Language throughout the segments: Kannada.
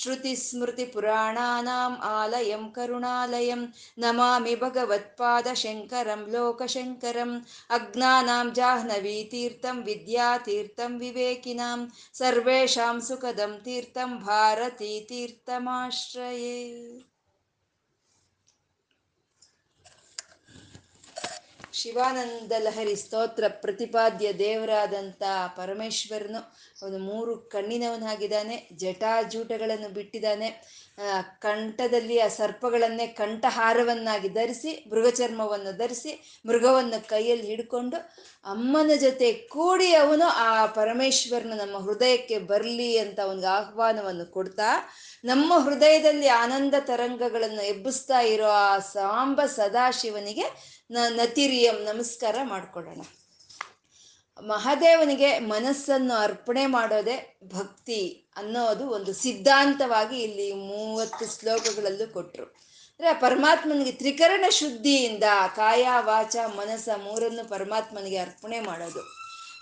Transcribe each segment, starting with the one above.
श्रुतिस्मृतिपुराणानाम् आलयं करुणालयं नमामि भगवत्पादशङ्करं लोकशङ्करम् अज्ञानां जाह्नवीतीर्थं विद्यातीर्थं विवेकिनां सर्वेषां सुखदं तीर्थं भारतीतीर्थमाश्रये ಶಿವಾನಂದ ಲಹರಿ ಸ್ತೋತ್ರ ಪ್ರತಿಪಾದ್ಯ ದೇವರಾದಂಥ ಪರಮೇಶ್ವರನು ಅವನು ಮೂರು ಕಣ್ಣಿನವನಾಗಿದ್ದಾನೆ, ಜಟಾಜೂಟಗಳನ್ನು ಬಿಟ್ಟಿದ್ದಾನೆ ಕಂಠದಲ್ಲಿ ಆ ಸರ್ಪಗಳನ್ನೇ ಕಂಠಹಾರವನ್ನಾಗಿ ಧರಿಸಿ, ಮೃಗಚರ್ಮವನ್ನು ಧರಿಸಿ, ಮೃಗವನ್ನು ಕೈಯಲ್ಲಿ ಹಿಡ್ಕೊಂಡು ಅಮ್ಮನ ಜೊತೆ ಕೂಡಿ ಅವನು ಆ ಪರಮೇಶ್ವರನ ನಮ್ಮ ಹೃದಯಕ್ಕೆ ಬರಲಿ ಅಂತ ಅವನಿಗೆ ಆಹ್ವಾನವನ್ನು ಕೊಡ್ತಾ, ನಮ್ಮ ಹೃದಯದಲ್ಲಿ ಆನಂದ ತರಂಗಗಳನ್ನು ಎಬ್ಬಿಸ್ತಾ ಇರೋ ಆ ಸಾಂಬ ಸದಾಶಿವನಿಗೆ ನತಿರಿಯಂ ನಮಸ್ಕಾರ ಮಾಡ್ಕೊಳ್ಳೋಣ. ಮಹಾದೇವನಿಗೆ ಮನಸ್ಸನ್ನು ಅರ್ಪಣೆ ಮಾಡೋದೇ ಭಕ್ತಿ ಅನ್ನೋದು ಒಂದು ಸಿದ್ಧಾಂತವಾಗಿ ಇಲ್ಲಿ ಮೂವತ್ತು ಶ್ಲೋಕಗಳಲ್ಲೂ ಕೊಟ್ಟರು ಅಂದರೆ ಪರಮಾತ್ಮನಿಗೆ ತ್ರಿಕರಣ ಶುದ್ಧಿಯಿಂದ ಕಾಯ ವಾಚ ಮನಸ್ಸ ಮೂರನ್ನು ಪರಮಾತ್ಮನಿಗೆ ಅರ್ಪಣೆ ಮಾಡೋದು.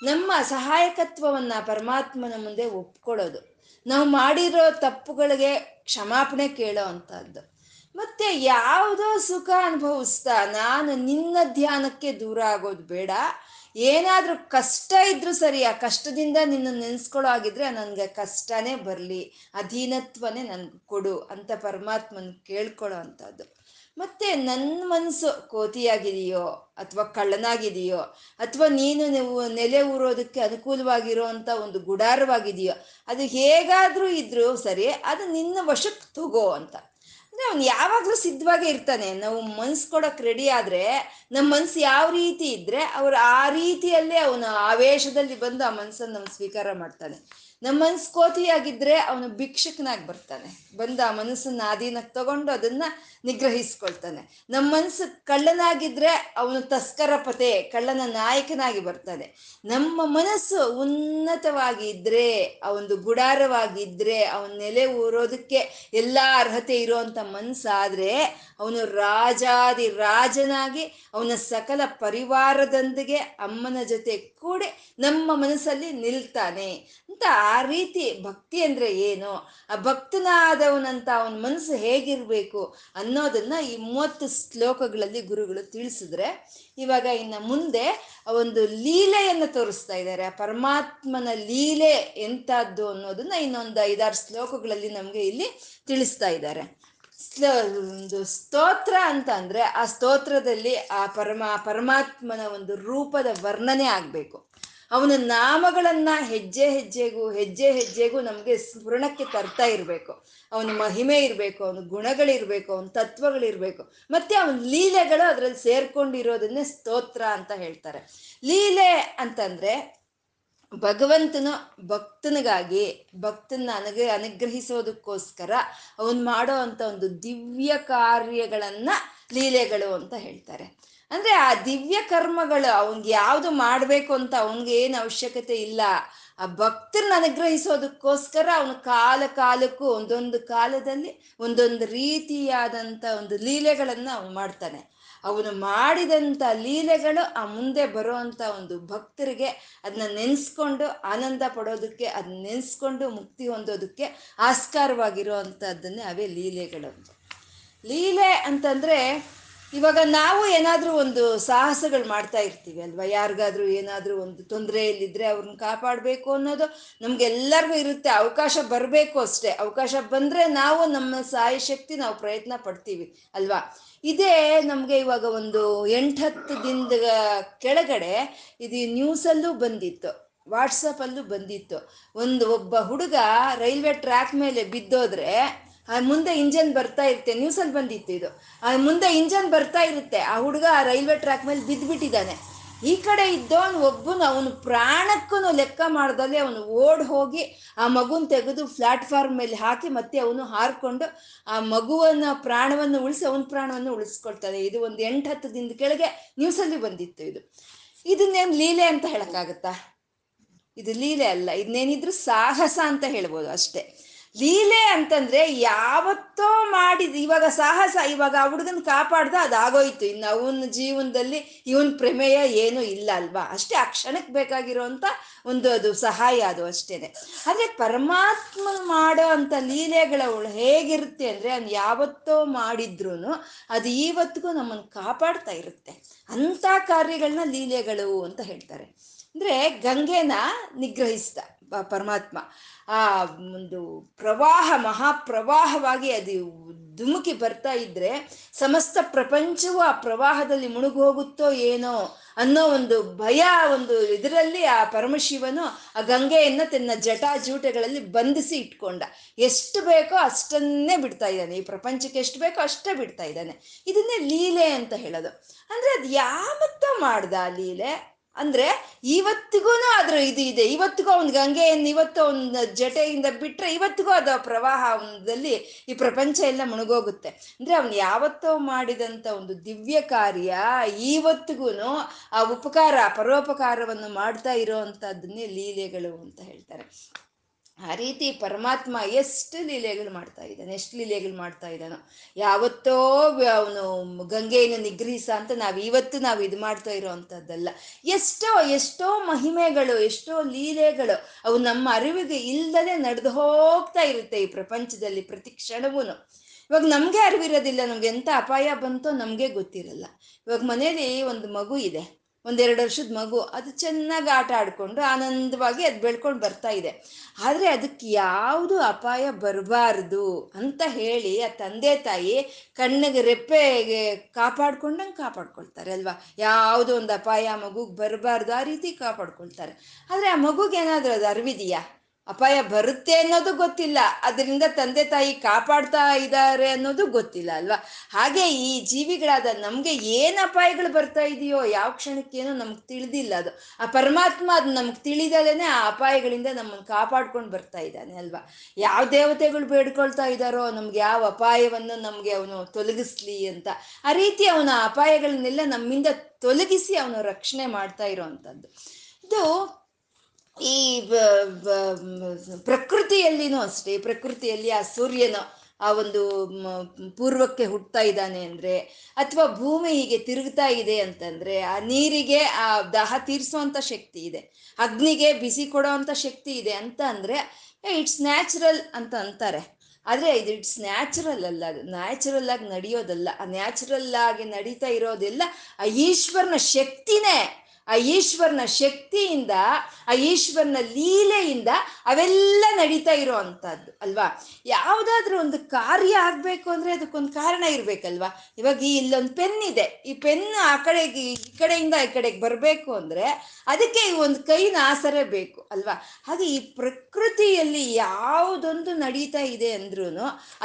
ನಮ್ಮ ಸಹಾಯಕತ್ವವನ್ನು ಪರಮಾತ್ಮನ ಮುಂದೆ ಒಪ್ಕೊಳ್ಳೋದು. ನಾವು ಮಾಡಿರೋ ತಪ್ಪುಗಳಿಗೆ ಕ್ಷಮಾಪಣೆ ಕೇಳೋ ಅಂಥದ್ದು ಮತ್ತೆ ಯಾವುದೋ ಸುಖ ಅನುಭವಿಸ್ತಾ ನಾನು ನಿನ್ನ ಧ್ಯಾನಕ್ಕೆ ದೂರ ಆಗೋದು ಬೇಡ. ಏನಾದರೂ ಕಷ್ಟ ಇದ್ರೂ ಸರಿ, ಆ ಕಷ್ಟದಿಂದ ನಿನ್ನ ನೆನೆಸ್ಕೊಳ್ಳೋ ಆಗಿದ್ರೆ ನನಗೆ ಕಷ್ಟನೇ ಬರಲಿ, ಅಧೀನತ್ವನೇ ನನಗೆ ಕೊಡು ಅಂತ ಪರಮಾತ್ಮನ ಕೇಳ್ಕೊಳ್ಳೋ ಅಂಥದ್ದು. ಮತ್ತೆ ನನ್ನ ಮನಸ್ಸು ಕೋತಿಯಾಗಿದೆಯೋ ಅಥವಾ ಕಳ್ಳನಾಗಿದೆಯೋ ಅಥವಾ ನೀನು ನೀವು ನೆಲೆ ಊರೋದಕ್ಕೆ ಅನುಕೂಲವಾಗಿರೋ ಅಂತ ಒಂದು ಗುಡಾರವಾಗಿದೆಯೋ, ಅದು ಹೇಗಾದರೂ ಇದ್ರೂ ಸರಿ, ಅದು ನಿನ್ನ ವಶಕ್ಕೆ ತಗೋ ಅಂತ. ಅವ್ನು ಯಾವಾಗಲೂ ಸಿದ್ಧವಾಗೇ ಇರ್ತಾನೆ. ನಾವು ಮನ್ಸು ಕೊಡಕ್ ರೆಡಿ ಆದ್ರೆ ನಮ್ಮ ಮನ್ಸು ಯಾವ ರೀತಿ ಇದ್ರೆ, ಅವ್ರು ಆ ರೀತಿಯಲ್ಲೇ ಅವನು ಆವೇಶದಲ್ಲಿ ಬಂದು ಆ ಮನ್ಸನ್ನ ನಾವು ಸ್ವೀಕಾರ ಮಾಡ್ತಾನೆ. ನಮ್ಮ ಮನಸ್ಸು ಕೋತಿಯಾಗಿದ್ರೆ ಅವನು ಭಿಕ್ಷಕನಾಗಿ ಬರ್ತಾನೆ. ಬಂದು ಆ ಮನಸ್ಸನ್ನ ಆಧೀನಕ್ಕೆ ತಗೊಂಡು ಅದನ್ನ ನಿಗ್ರಹಿಸ್ಕೊಳ್ತಾನೆ. ನಮ್ಮ ಮನಸ್ಸು ಕಳ್ಳನಾಗಿದ್ರೆ ಅವನು ತಸ್ಕರ ಪತೆ ಕಳ್ಳನ ನಾಯಕನಾಗಿ ಬರ್ತಾನೆ. ನಮ್ಮ ಮನಸ್ಸು ಉನ್ನತವಾಗಿ ಇದ್ರೆ ಅವನು ಗುಡಾರವಾಗಿದ್ರೆ ಅವನ ನೆಲೆ ಊರೋದಕ್ಕೆ ಎಲ್ಲ ಅರ್ಹತೆ ಇರುವಂತ ಮನಸ್ಸಾದ್ರೆ ಅವನು ರಾಜಾದಿ ರಾಜನಾಗಿ ಅವನ ಸಕಲ ಪರಿವಾರದೊಂದಿಗೆ ಅಮ್ಮನ ಜೊತೆ ಕೂಡಿ ನಮ್ಮ ಮನಸ್ಸಲ್ಲಿ ನಿಲ್ತಾನೆ. ಅಂತ ಆ ರೀತಿ ಭಕ್ತಿ ಅಂದ್ರೆ ಏನು? ಆ ಭಕ್ತನಾದವನಂತ ಅವನ ಮನಸ್ಸು ಹೇಗಿರಬೇಕು ಅನ್ನೋದನ್ನ ಈ ಮೂವತ್ತು ಶ್ಲೋಕಗಳಲ್ಲಿ ಗುರುಗಳು ತಿಳಿಸಿದ್ರೆ ಇವಾಗ ಇನ್ನ ಮುಂದೆ ಒಂದು ಲೀಲೆಯನ್ನು ತೋರಿಸ್ತಾ ಇದ್ದಾರೆ. ಆ ಪರಮಾತ್ಮನ ಲೀಲೆ ಎಂತದ್ದು ಅನ್ನೋದನ್ನ ಇನ್ನೊಂದು ಐದಾರು ಶ್ಲೋಕಗಳಲ್ಲಿ ನಮಗೆ ಇಲ್ಲಿ ತಿಳಿಸ್ತಾ ಇದ್ದಾರೆ. ಒಂದು ಸ್ತೋತ್ರ ಅಂತ ಅಂದ್ರೆ ಆ ಸ್ತೋತ್ರದಲ್ಲಿ ಆ ಪರಮ ಪರಮಾತ್ಮನ ಒಂದು ರೂಪದ ವರ್ಣನೆ ಆಗಬೇಕು. ಅವನ ನಾಮಗಳನ್ನ ಹೆಜ್ಜೆ ಹೆಜ್ಜೆಗೂ ಹೆಜ್ಜೆ ಹೆಜ್ಜೆಗೂ ನಮಗೆ ಸ್ಮರಣಕ್ಕೆ ತರ್ತಾ ಇರಬೇಕು. ಅವನ ಮಹಿಮೆ ಇರಬೇಕು, ಅವನ ಗುಣಗಳಿರಬೇಕು, ಅವನ ತತ್ವಗಳಿರಬೇಕು. ಮತ್ತೆ ಅವನ ಲೀಲೆಗಳು ಅದರಲ್ಲಿ ಸೇರ್ಕೊಂಡಿರೋದನ್ನೇ ಸ್ತೋತ್ರ ಅಂತ ಹೇಳ್ತಾರೆ. ಲೀಲೆ ಅಂತಂದ್ರೆ ಭಗವಂತನು ಭಕ್ತನಿಗಾಗಿ, ಭಕ್ತನ ಅನುಗ, ಅನುಗ್ರಹಿಸೋದಕ್ಕೋಸ್ಕರ ಅವನು ಮಾಡೋ ಅಂಥ ಒಂದು ದಿವ್ಯ ಕಾರ್ಯಗಳನ್ನ ಲೀಲೆಗಳು ಅಂತ ಹೇಳ್ತಾರೆ. ಅಂದ್ರೆ ಆ ದಿವ್ಯ ಕರ್ಮಗಳು ಅವನ್ಗೆ ಯಾವುದು ಮಾಡಬೇಕು ಅಂತ ಅವನ್ಗೆ ಏನು ಅವಶ್ಯಕತೆ ಇಲ್ಲ. ಆ ಭಕ್ತರನ್ನ ಅನುಗ್ರಹಿಸೋದಕ್ಕೋಸ್ಕರ ಅವನು ಕಾಲ ಕಾಲಕ್ಕೂ ಒಂದೊಂದು ಕಾಲದಲ್ಲಿ ಒಂದೊಂದು ರೀತಿಯಾದಂಥ ಒಂದು ಲೀಲೆಗಳನ್ನ ಅವನು ಮಾಡ್ತಾನೆ. ಅವನು ಮಾಡಿದಂಥ ಲೀಲೆಗಳು ಆ ಮುಂದೆ ಬರುವಂಥ ಒಂದು ಭಕ್ತರಿಗೆ ಅದನ್ನ ನೆನೆಸ್ಕೊಂಡು ಆನಂದ ಪಡೋದಕ್ಕೆ ಅದನ್ನ ನೆನೆಸ್ಕೊಂಡು ಮುಕ್ತಿ ಹೊಂದೋದಕ್ಕೆ ಆಸ್ಕಾರವಾಗಿರುವಂಥದ್ದನ್ನೇ ಅವೇ ಲೀಲೆಗಳು ಲೀಲೆ ಅಂತಂದರೆ ಇವಾಗ ನಾವು ಏನಾದರೂ ಒಂದು ಸಾಹಸಗಳು ಮಾಡ್ತಾ ಇರ್ತೀವಿ ಅಲ್ವಾ? ಯಾರಿಗಾದ್ರೂ ಏನಾದರೂ ಒಂದು ತೊಂದರೆಯಲ್ಲಿದ್ದರೆ ಅವ್ರನ್ನ ಕಾಪಾಡಬೇಕು ಅನ್ನೋದು ನಮಗೆಲ್ಲರಿಗೂ ಇರುತ್ತೆ. ಅವಕಾಶ ಬರಬೇಕು ಅಷ್ಟೇ. ಅವಕಾಶ ಬಂದರೆ ನಾವು ನಮ್ಮ ಸಾಯಶಕ್ತಿ ನಾವು ಪ್ರಯತ್ನ ಪಡ್ತೀವಿ ಅಲ್ವಾ? ಇದೇ ನಮಗೆ ಇವಾಗ ಒಂದು ಎಂಟತ್ತು ದಿನದ ಕೆಳಗಡೆ ಇದು ನ್ಯೂಸಲ್ಲೂ ಬಂದಿತ್ತು. ವಾಟ್ಸಪ್ಪಲ್ಲೂ ಬಂದಿತ್ತು. ಒಂದು ಒಬ್ಬ ಹುಡುಗ ರೈಲ್ವೆ ಟ್ರ್ಯಾಕ್ ಮೇಲೆ ಬಿದ್ದೋದ್ರೆ ಮುಂದೆ ಇಂಜನ್ ಬರ್ತಾ ಇರುತ್ತೆ. ನ್ಯೂಸಲ್ಲಿ ಬಂದಿತ್ತು ಇದು. ಆ ಮುಂದೆ ಇಂಜನ್ ಬರ್ತಾ ಇರುತ್ತೆ. ಆ ಹುಡುಗ ಆ ರೈಲ್ವೆ ಟ್ರ್ಯಾಕ್ ಮೇಲೆ ಬಿದ್ದುಬಿಟ್ಟಿದ್ದಾನೆ ಈ ಕಡೆ ಇದ್ದವನು ಒಬ್ಬನು, ಅವನು ಪ್ರಾಣಕ್ಕೂ ಲೆಕ್ಕ ಮಾಡ್ದಲ್ಲಿ ಅವನು ಓಡ್ ಹೋಗಿ ಆ ಮಗುನ ತೆಗೆದು ಪ್ಲಾಟ್ಫಾರ್ಮ್ ಮೇಲೆ ಹಾಕಿ ಮತ್ತೆ ಅವನು ಹಾರ್ಕೊಂಡು ಆ ಮಗುವನ್ನ ಪ್ರಾಣವನ್ನು ಉಳಿಸಿ ಅವನ ಪ್ರಾಣವನ್ನು ಉಳಿಸ್ಕೊಳ್ತಾನೆ. ಇದು ಒಂದು ಎಂಟು ಹತ್ತು ದಿನದ ಕೆಳಗೆ ನ್ಯೂಸಲ್ಲಿ ಬಂದಿತ್ತು ಇದು. ಇದನ್ನೇನು ಲೀಲೆ ಅಂತ ಹೇಳಕ್ಕಾಗತ್ತಾ? ಇದು ಲೀಲೆ ಅಲ್ಲ. ಇದನ್ನೇನಿದ್ರು ಸಾಹಸ ಅಂತ ಹೇಳ್ಬೋದು ಅಷ್ಟೇ. ಲೀಲೆ ಅಂತಂದ್ರೆ ಯಾವತ್ತೋ ಮಾಡಿದ, ಇವಾಗ ಸಾಹಸ, ಇವಾಗ ಆ ಹುಡುಗನ್ ಕಾಪಾಡ್ದ ಅದಾಗೋಯ್ತು. ಇನ್ನು ಅವನ ಜೀವನದಲ್ಲಿ ಇವನ್ ಪ್ರಮೇಯ ಏನು ಇಲ್ಲ ಅಲ್ವಾ? ಅಷ್ಟೇ, ಆ ಕ್ಷಣಕ್ಕೆ ಬೇಕಾಗಿರುವಂತ ಒಂದು ಅದು ಸಹಾಯ ಅದು ಅಷ್ಟೇನೆ. ಆದ್ರೆ ಪರಮಾತ್ಮ ಮಾಡೋ ಅಂತ ಲೀಲೆಗಳ ಹೇಗಿರುತ್ತೆ ಅಂದ್ರೆ ಅವ್ನು ಯಾವತ್ತೋ ಮಾಡಿದ್ರು ಅದು ಇವತ್ತಿಗೂ ನಮ್ಮನ್ನು ಕಾಪಾಡ್ತಾ ಇರುತ್ತೆ. ಅಂತ ಕಾರ್ಯಗಳನ್ನ ಲೀಲೆಗಳು ಅಂತ ಹೇಳ್ತಾರೆ. ಅಂದ್ರೆ ಗಂಗೆನ ನಿಗ್ರಹಿಸ್ದ ಪರಮಾತ್ಮ. ಆ ಒಂದು ಪ್ರವಾಹ, ಮಹಾಪ್ರವಾಹವಾಗಿ ಅದು ಧುಮುಕಿ ಬರ್ತಾ ಇದ್ರೆ ಸಮಸ್ತ ಪ್ರಪಂಚವು ಆ ಪ್ರವಾಹದಲ್ಲಿ ಮುಳುಗು ಹೋಗುತ್ತೋ ಏನೋ ಅನ್ನೋ ಒಂದು ಭಯ, ಒಂದು ಇದರಲ್ಲಿ ಆ ಪರಮಶಿವನು ಆ ಗಂಗೆಯನ್ನು ತನ್ನ ಜಟಾಜೂಟಗಳಲ್ಲಿ ಬಂಧಿಸಿ ಇಟ್ಕೊಂಡ. ಎಷ್ಟು ಬೇಕೋ ಅಷ್ಟನ್ನೇ ಬಿಡ್ತಾ ಇದ್ದಾನೆ. ಈ ಪ್ರಪಂಚಕ್ಕೆ ಎಷ್ಟು ಬೇಕೋ ಅಷ್ಟೇ ಬಿಡ್ತಾ ಇದ್ದಾನೆ. ಇದನ್ನೇ ಲೀಲೆ ಅಂತ ಹೇಳೋದು. ಅಂದರೆ ಅದು ಯಾವತ್ತೋ ಮಾಡ್ದ ಲೀಲೆ? ಅಂದ್ರೆ ಇವತ್ತಿಗೂ ಅದ್ರ ಇದು ಇದೆ. ಇವತ್ತಿಗೂ ಅವ್ನ ಗಂಗೆಯನ್ನು ಇವತ್ತು ಅವನ ಜಟೆಯಿಂದ ಬಿಟ್ರೆ ಇವತ್ತಿಗೂ ಅದು ಪ್ರವಾಹದಲ್ಲಿ ಈ ಪ್ರಪಂಚ ಎಲ್ಲ ಮುಳುಗೋಗುತ್ತೆ. ಅಂದ್ರೆ ಅವನು ಯಾವತ್ತೋ ಮಾಡಿದಂತ ಒಂದು ದಿವ್ಯ ಕಾರ್ಯ ಇವತ್ತಿಗೂ ಆ ಉಪಕಾರ, ಪರೋಪಕಾರವನ್ನು ಮಾಡ್ತಾ ಇರೋ ಅಂಥದ್ದನ್ನೇ ಲೀಲೆಗಳು ಅಂತ ಹೇಳ್ತಾರೆ. ಆ ರೀತಿ ಪರಮಾತ್ಮ ಎಷ್ಟು ಲೀಲೆಗಳು ಮಾಡ್ತಾ ಇದ್ದಾನೆ, ಎಷ್ಟು ಲೀಲೆಗಳು ಮಾಡ್ತಾ ಇದ್ದಾನೋ. ಯಾವತ್ತೋ ಅವನು ಗಂಗೆಯನ್ನು ನಿಗ್ರಹಿಸ ಅಂತ ನಾವು ಇವತ್ತು ನಾವು ಇದು ಮಾಡ್ತಾ ಇರೋ ಅಂಥದ್ದಲ್ಲ ಎಷ್ಟೋ ಎಷ್ಟೋ ಮಹಿಮೆಗಳು, ಎಷ್ಟೋ ಲೀಲೆಗಳು ಅವು ನಮ್ಮ ಅರಿವಿಗೆ ಇಲ್ಲದೆ ನಡೆದು ಹೋಗ್ತಾ ಇರುತ್ತೆ ಈ ಪ್ರಪಂಚದಲ್ಲಿ ಪ್ರತಿ ಕ್ಷಣವೂ. ಇವಾಗ ನಮಗೆ ಅರಿವಿರೋದಿಲ್ಲ, ನಮ್ಗೆ ಎಂಥ ಅಪಾಯ ಬಂತೋ ನಮಗೆ ಗೊತ್ತಿರಲ್ಲ. ಇವಾಗ ಮನೇಲಿ ಒಂದು ಮಗು ಇದೆ. ಒಂದೆರಡು ವರ್ಷದ ಮಗು, ಅದು ಚೆನ್ನಾಗಿ ಆಟ ಆಡ್ಕೊಂಡು ಆನಂದವಾಗಿ ಅದು ಬೆಳ್ಕೊಂಡು ಬರ್ತಾ ಇದೆ. ಆದರೆ ಅದಕ್ಕೆ ಯಾವುದು ಅಪಾಯ ಬರಬಾರ್ದು ಅಂತ ಹೇಳಿ ಆ ತಂದೆ ತಾಯಿ ಕಣ್ಣಿಗೆ ರೆಪ್ಪೆಗೆ ಕಾಪಾಡ್ಕೊಂಡಂಗೆ ಕಾಪಾಡ್ಕೊಳ್ತಾರೆ ಅಲ್ವಾ? ಯಾವುದೋ ಒಂದು ಅಪಾಯ ಮಗುಗೆ ಬರಬಾರ್ದು ಆ ರೀತಿ ಕಾಪಾಡ್ಕೊಳ್ತಾರೆ. ಆದರೆ ಆ ಮಗುಗೆ ಏನಾದರೂ ಅದು ಅರಿವಿದೆಯಾ? ಅಪಾಯ ಬರುತ್ತೆ ಅನ್ನೋದು ಗೊತ್ತಿಲ್ಲ. ಅದರಿಂದ ತಂದೆ ತಾಯಿ ಕಾಪಾಡ್ತಾ ಇದ್ದಾರೆ ಅನ್ನೋದು ಗೊತ್ತಿಲ್ಲ ಅಲ್ವಾ? ಹಾಗೆ ಈ ಜೀವಿಗಳಾದ ನಮಗೆ ಏನ್ ಅಪಾಯಗಳು ಬರ್ತಾ ಇದೆಯೋ ಯಾವ ಕ್ಷಣಕ್ಕೇನೋ ನಮ್ಗೆ ತಿಳಿದಿಲ್ಲ ಅದು. ಆ ಪರಮಾತ್ಮ ಅದು ನಮ್ಗೆ ತಿಳಿದಲೇನೆ ಆ ಅಪಾಯಗಳಿಂದ ನಮ್ಮನ್ನು ಕಾಪಾಡ್ಕೊಂಡು ಬರ್ತಾ ಇದ್ದಾನೆ ಅಲ್ವಾ? ಯಾವ ದೇವತೆಗಳು ಬೇಡ್ಕೊಳ್ತಾ ಇದ್ದಾರೋ ನಮ್ಗೆ ಯಾವ ಅಪಾಯವನ್ನು ನಮಗೆ ಅವನು ತೊಲಗಿಸ್ಲಿ ಅಂತ. ಆ ರೀತಿ ಅವನ ಅಪಾಯಗಳನ್ನೆಲ್ಲ ನಮ್ಮಿಂದ ತೊಲಗಿಸಿ ಅವನು ರಕ್ಷಣೆ ಮಾಡ್ತಾ ಇರೋವಂಥದ್ದು ಇದು ಈ ಪ್ರಕೃತಿಯಲ್ಲಿನೂ ಅಷ್ಟೇ, ಪ್ರಕೃತಿಯಲ್ಲಿ ಆ ಸೂರ್ಯನ ಆ ಒಂದು ಪೂರ್ವಕ್ಕೆ ಹುಟ್ತಾ ಇದ್ದಾನೆ ಅಂದರೆ, ಅಥವಾ ಭೂಮಿ ಹೀಗೆ ತಿರುಗ್ತಾ ಇದೆ ಅಂತಂದರೆ, ಆ ನೀರಿಗೆ ಆ ದಾಹ ತೀರಿಸುವಂಥ ಶಕ್ತಿ ಇದೆ, ಅಗ್ನಿಗೆ ಬಿಸಿ ಕೊಡೋವಂಥ ಶಕ್ತಿ ಇದೆ ಅಂತ ಅಂದರೆ ಇಟ್ಸ್ ನ್ಯಾಚುರಲ್ ಅಂತ ಅಂತಾರೆ. ಆದರೆ ಇದು ಇಟ್ಸ್ ನ್ಯಾಚುರಲ್ ಅಲ್ಲ, ಅದು ನ್ಯಾಚುರಲ್ ಆಗಿ ನಡೆಯೋದಲ್ಲ, ಆ ನ್ಯಾಚುರಲ್ ಆಗಿ ನಡೀತಾ ಇರೋದೆಲ್ಲ ಆ ಈಶ್ವರನ ಶಕ್ತಿನೇ ಆ ಈಶ್ವರನ ಶಕ್ತಿಯಿಂದ, ಆ ಈಶ್ವರನ ಲೀಲೆಯಿಂದ ಅವೆಲ್ಲ ನಡೀತಾ ಇರೋ ಅಂಥದ್ದು ಅಲ್ವಾ? ಯಾವುದಾದ್ರೂ ಒಂದು ಕಾರ್ಯ ಆಗಬೇಕು ಅಂದರೆ ಅದಕ್ಕೊಂದು ಕಾರಣ ಇರಬೇಕಲ್ವಾ? ಇವಾಗ ಈ ಇಲ್ಲೊಂದು ಪೆನ್ ಇದೆ. ಈ ಪೆನ್ ಆ ಕಡೆಗೆ, ಈ ಕಡೆಯಿಂದ ಈ ಕಡೆಗೆ ಬರಬೇಕು ಅಂದರೆ ಅದಕ್ಕೆ ಈ ಒಂದು ಕೈನ ಆಸರೆ ಬೇಕು, ಅಲ್ವಾ? ಹಾಗೆ ಈ ಪ್ರಕೃತಿಯಲ್ಲಿ ಯಾವುದೊಂದು ನಡೀತಾ ಇದೆ ಅಂದ್ರೂ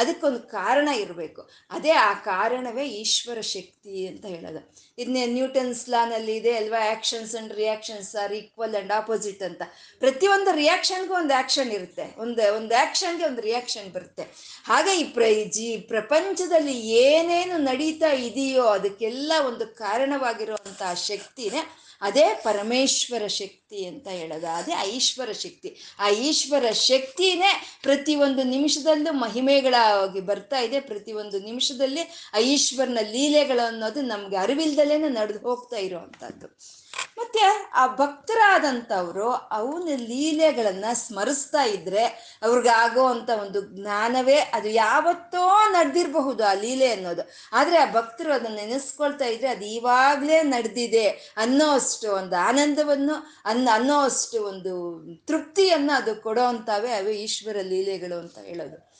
ಅದಕ್ಕೊಂದು ಕಾರಣ ಇರಬೇಕು. ಅದೇ ಆ ಕಾರಣವೇ ಈಶ್ವರ ಶಕ್ತಿ ಅಂತ ಹೇಳೋದು. ಇದನ್ನೇ ನ್ಯೂಟನ್ಸ್ ಲಾನಲ್ಲಿ ಇದೆ, ಅಲ್ವಾ? Actions and reactions are equal and opposite ಅಂತ. ಪ್ರತಿಯೊಂದು ರಿಯಾಕ್ಷನ್ಗೂ ಒಂದು ಆ್ಯಕ್ಷನ್ ಇರುತ್ತೆ. ಒಂದು ಒಂದು ಆ್ಯಕ್ಷನ್ಗೆ ಒಂದು ರಿಯಾಕ್ಷನ್ ಬರುತ್ತೆ. ಹಾಗೆ ಈ ಪ್ರ, ಜಿ, ಪ್ರಪಂಚದಲ್ಲಿ ಏನೇನು ನಡೀತಾ ಇದೆಯೋ ಅದಕ್ಕೆಲ್ಲ ಒಂದು ಕಾರಣವಾಗಿರುವಂತಹ ಶಕ್ತಿನೇ ಅದೇ ಪರಮೇಶ್ವರ ಶಕ್ತಿ ಅಂತ ಹೇಳೋದು, ಅದೇ ಐಶ್ವರ ಶಕ್ತಿ. ಆ ಈಶ್ವರ ಶಕ್ತಿನೇ ಪ್ರತಿಯೊಂದು ನಿಮಿಷದಲ್ಲೂ ಮಹಿಮೆಗಳಾಗಿ ಬರ್ತಾ ಇದೆ, ಪ್ರತಿಯೊಂದು ನಿಮಿಷದಲ್ಲಿ ಆ ಈಶ್ವರನ ಲೀಲೆಗಳು ಅನ್ನೋದು ನಮ್ಗೆ ಅರಿವಿಲ್ದಲೇನೆ ನಡೆದು ಹೋಗ್ತಾ ಇರುವಂಥದ್ದು. ಮತ್ತೆ ಆ ಭಕ್ತರಾದಂಥವ್ರು ಅವನ ಲೀಲೆಗಳನ್ನ ಸ್ಮರಿಸ್ತಾ ಇದ್ರೆ ಅವ್ರಿಗಾಗೋ ಅಂತ ಒಂದು ಜ್ಞಾನವೇ ಅದು ಯಾವತ್ತೋ ನಡೆದಿರಬಹುದು ಆ ಲೀಲೆ ಅನ್ನೋದು. ಆದ್ರೆ ಆ ಭಕ್ತರು ಅದನ್ನ ನೆನೆಸ್ಕೊಳ್ತಾ ಇದ್ರೆ ಅದು ಇವಾಗ್ಲೇ ನಡೆದಿದೆ ಅನ್ನೋ ಅಷ್ಟು ಒಂದು ಆನಂದವನ್ನು ಅನ್ನ ಅನ್ನೋ ಒಂದು ತೃಪ್ತಿಯನ್ನ ಅದು ಕೊಡೋ ಅಂತವೇ ಅವೇ ಈಶ್ವರ ಲೀಲೆಗಳು ಅಂತ ಹೇಳೋದು.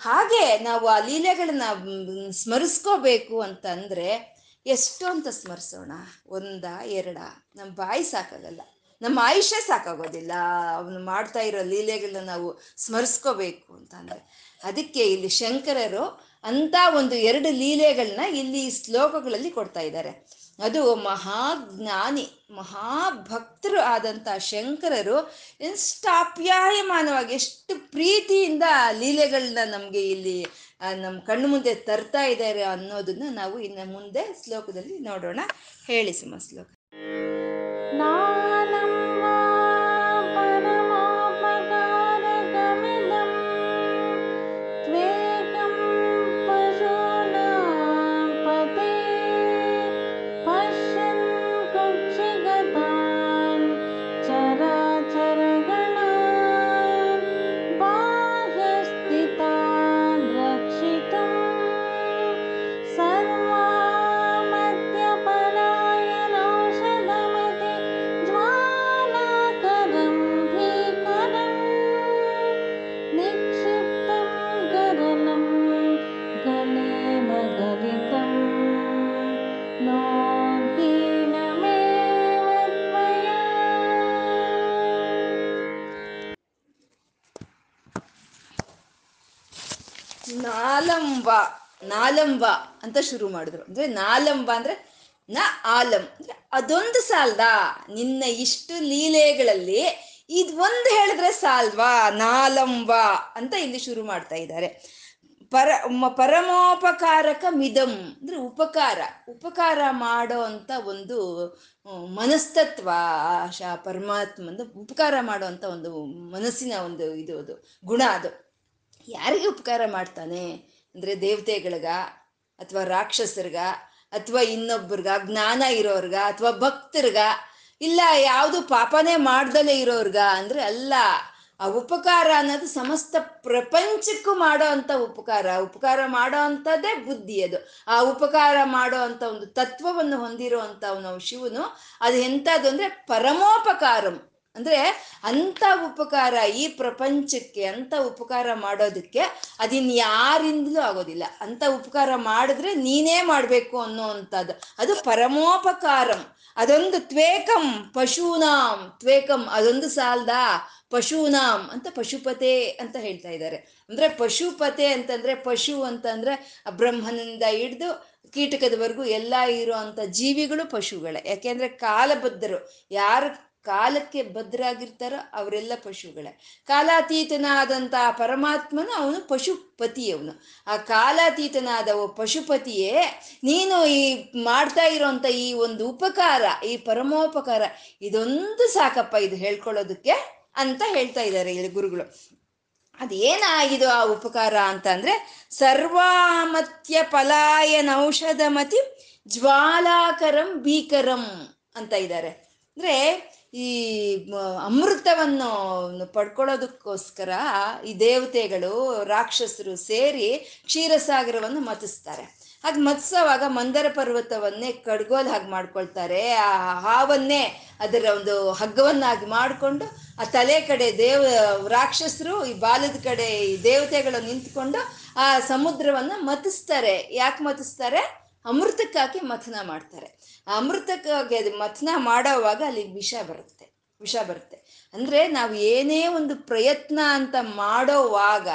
ಹಾಗೆ ನಾವು ಆ ಲೀಲೆಗಳನ್ನ ಸ್ಮರಿಸ್ಕೋಬೇಕು ಅಂತ ಅಂದ್ರೆ ಎಷ್ಟು ಅಂತ ಸ್ಮರಿಸೋಣ? ಒಂದ, ಎರಡ. ನಮ್ಮ ಬಾಯಿ ಸಾಕಾಗಲ್ಲ. ನಮ್ಮ ಆಯುಷ್ಯ ಸಾಕಾಗೋದಿಲ್ಲ. ಅವನು ಮಾಡ್ತಾ ಇರೋ ಲೀಲೆಗಳನ್ನ ನಾವು ಸ್ಮರಿಸ್ಕೋಬೇಕು ಅಂತ ಅಂದ್ರೆ. ಅದಕ್ಕೆ ಇಲ್ಲಿ ಶಂಕರರು ಅಂತ ಒಂದು ಎರಡು ಲೀಲೆಗಳನ್ನ ಇಲ್ಲಿ ಶ್ಲೋಕಗಳಲ್ಲಿ ಕೊಡ್ತಾ ಇದ್ದಾರೆ. ಅದು ಮಹಾಜ್ಞಾನಿ, ಮಹಾಭಕ್ತರು ಆದಂಥ ಶಂಕರರು ಎಷ್ಟು ಎಷ್ಟು ಪ್ರೀತಿಯಿಂದ ಲೀಲೆಗಳನ್ನ ನಮಗೆ ಇಲ್ಲಿ ನಮ್ಮ ಕಣ್ಣು ಮುಂದೆ ತರ್ತಾ ಇದ್ದಾರೆ ಅನ್ನೋದನ್ನ ನಾವು ಇನ್ನು ಮುಂದೆ ಶ್ಲೋಕದಲ್ಲಿ ನೋಡೋಣ. ಹೇಳಿ ಸುಮ ಶ್ಲೋಕ. ನಾಲಂಬ ಅಂತ ಶುರು ಮಾಡಿದ್ರು. ಅಂದ್ರೆ ನಾಲಂಬ ಅಂದ್ರೆ ನ ಆಲಂ. ಅಂದ್ರೆ ಅದೊಂದು ಸಾಲ್ದ ನಿನ್ನ ಇಷ್ಟು ಲೀಲೆಗಳಲ್ಲಿ ಇದು ಒಂದು ಹೇಳಿದ್ರೆ ಸಾಲ್ವಾ? ನಾಲಂಬ ಅಂತ ಇಲ್ಲಿ ಶುರು ಮಾಡ್ತಾ ಇದ್ದಾರೆ. ಪರ ಪರಮೋಪಕಾರಕ ಮಿದಂ. ಅಂದ್ರೆ ಉಪಕಾರ. ಉಪಕಾರ ಮಾಡೋ ಅಂತ ಒಂದು ಮನಸ್ತತ್ವ, ಆಶಾ ಅಂದ್ರೆ ಉಪಕಾರ ಮಾಡೋ ಅಂತ ಒಂದು ಮನಸ್ಸಿನ ಒಂದು ಇದು ಅದು, ಗುಣ ಅದು. ಯಾರಿಗೆ ಉಪಕಾರ ಮಾಡ್ತಾನೆ? ಅಂದರೆ ದೇವತೆಗಳಿಗ ಅಥವಾ ರಾಕ್ಷಸರ್ಗ ಅಥವಾ ಇನ್ನೊಬ್ಬರ್ಗ ಜ್ಞಾನ ಇರೋರ್ಗ ಅಥವಾ ಭಕ್ತರ್ಗ, ಇಲ್ಲ ಯಾವುದು ಪಾಪನೇ ಮಾಡ್ದಲೇ ಇರೋರ್ಗ ಅಂದರೆ ಅಲ್ಲ, ಆ ಉಪಕಾರ ಅನ್ನೋದು ಸಮಸ್ತ ಪ್ರಪಂಚಕ್ಕೂ ಮಾಡೋ ಅಂಥ ಉಪಕಾರ ಉಪಕಾರ ಮಾಡೋ ಅಂಥದ್ದೇ ಬುದ್ಧಿ ಅದು. ಆ ಉಪಕಾರ ಮಾಡೋ ಅಂಥ ಒಂದು ತತ್ವವನ್ನು ಹೊಂದಿರೋ ನಾವು ಶಿವನು, ಅದು ಎಂಥದ್ದು ಅಂದರೆ ಪರಮೋಪಕಾರಂ. ಅಂದ್ರೆ ಅಂತ ಉಪಕಾರ ಈ ಪ್ರಪಂಚಕ್ಕೆ ಅಂತ ಉಪಕಾರ ಮಾಡೋದಕ್ಕೆ ಅದಿನ್ ಯಾರಿಂದಲೂ ಆಗೋದಿಲ್ಲ. ಅಂತ ಉಪಕಾರ ಮಾಡಿದ್ರೆ ನೀನೇ ಮಾಡಬೇಕು ಅನ್ನೋವಂಥದ್ದು. ಅದು ಪರಮೋಪಕಾರಂ. ಅದೊಂದು ತ್ವೇಕಂ, ಪಶೂನಾಂ. ತ್ವೇಕಂ, ಅದೊಂದು ಸಾಲ್ದ ಪಶೂನಾಂ ಅಂತ ಪಶುಪತೆ ಅಂತ ಹೇಳ್ತಾ ಇದ್ದಾರೆ. ಅಂದ್ರೆ ಪಶುಪತೆ ಅಂತಂದ್ರೆ ಪಶು ಅಂತಂದ್ರೆ ಬ್ರಹ್ಮನಿಂದ ಹಿಡ್ದು ಕೀಟಕದವರೆಗೂ ಎಲ್ಲ ಇರುವಂತ ಜೀವಿಗಳು ಪಶುಗಳೇ. ಯಾಕೆಂದ್ರೆ ಕಾಲಬದ್ಧರು. ಯಾರು ಕಾಲಕ್ಕೆ ಭದ್ರಾಗಿರ್ತಾರೋ ಅವರೆಲ್ಲ ಪಶುಗಳೇ. ಕಾಲಾತೀತನಾದಂಥ ಪರಮಾತ್ಮನು ಅವನು ಪಶುಪತಿ ಅವನು ಆ ಕಾಲಾತೀತನಾದ ಪಶುಪತಿಯೇ, ನೀನು ಈ ಮಾಡ್ತಾ ಇರೋಂಥ ಈ ಒಂದು ಉಪಕಾರ, ಈ ಪರಮೋಪಕಾರ, ಇದೊಂದು ಸಾಕಪ್ಪ ಇದು ಹೇಳ್ಕೊಳ್ಳೋದಕ್ಕೆ ಅಂತ ಹೇಳ್ತಾ ಇದ್ದಾರೆ ಇಲ್ಲಿ ಗುರುಗಳು. ಅದೇನಾಗಿದು ಆ ಉಪಕಾರ ಅಂತ ಅಂದ್ರೆ, ಸರ್ವಾಮತ್ಯ ಔಷಧಮತಿ ಜ್ವಾಲಾಕರಂ ಭೀಕರಂ ಅಂತ ಇದ್ದಾರೆ. ಅಂದ್ರೆ ಈ ಅಮೃತವನ್ನು ಪಡ್ಕೊಳ್ಳೋದಕ್ಕೋಸ್ಕರ ಈ ದೇವತೆಗಳು, ರಾಕ್ಷಸರು ಸೇರಿ ಕ್ಷೀರಸಾಗರವನ್ನು ಮತಿಸ್ತಾರೆ. ಹಾಗೆ ಮತ್ಸವಾಗ ಮಂದರ ಪರ್ವತವನ್ನೇ ಕಡ್ಗೋಲ್ ಹಾಗೆ ಮಾಡ್ಕೊಳ್ತಾರೆ. ಆ ಹಾವನ್ನೇ ಅದರ ಒಂದು ಹಗ್ಗವನ್ನಾಗಿ ಮಾಡಿಕೊಂಡು ಆ ತಲೆ ಕಡೆ ದೇವ, ರಾಕ್ಷಸರು, ಈ ಬಾಲದ ಕಡೆ ಈ ದೇವತೆಗಳು ನಿಂತ್ಕೊಂಡು ಆ ಸಮುದ್ರವನ್ನು ಮತಿಸ್ತಾರೆ. ಯಾಕೆ ಮತಿಸ್ತಾರೆ? ಅಮೃತಕ್ಕಾಗಿ ಮಥನ ಮಾಡ್ತಾರೆ. ಅಮೃತಕ್ಕಾಗಿ ಅದು ಮಥನ ಮಾಡೋವಾಗ ಅಲ್ಲಿ ವಿಷ ಬರುತ್ತೆ. ವಿಷ ಬರುತ್ತೆ. ಅಂದ್ರೆ ನಾವು ಏನೇ ಒಂದು ಪ್ರಯತ್ನ ಅಂತ ಮಾಡೋವಾಗ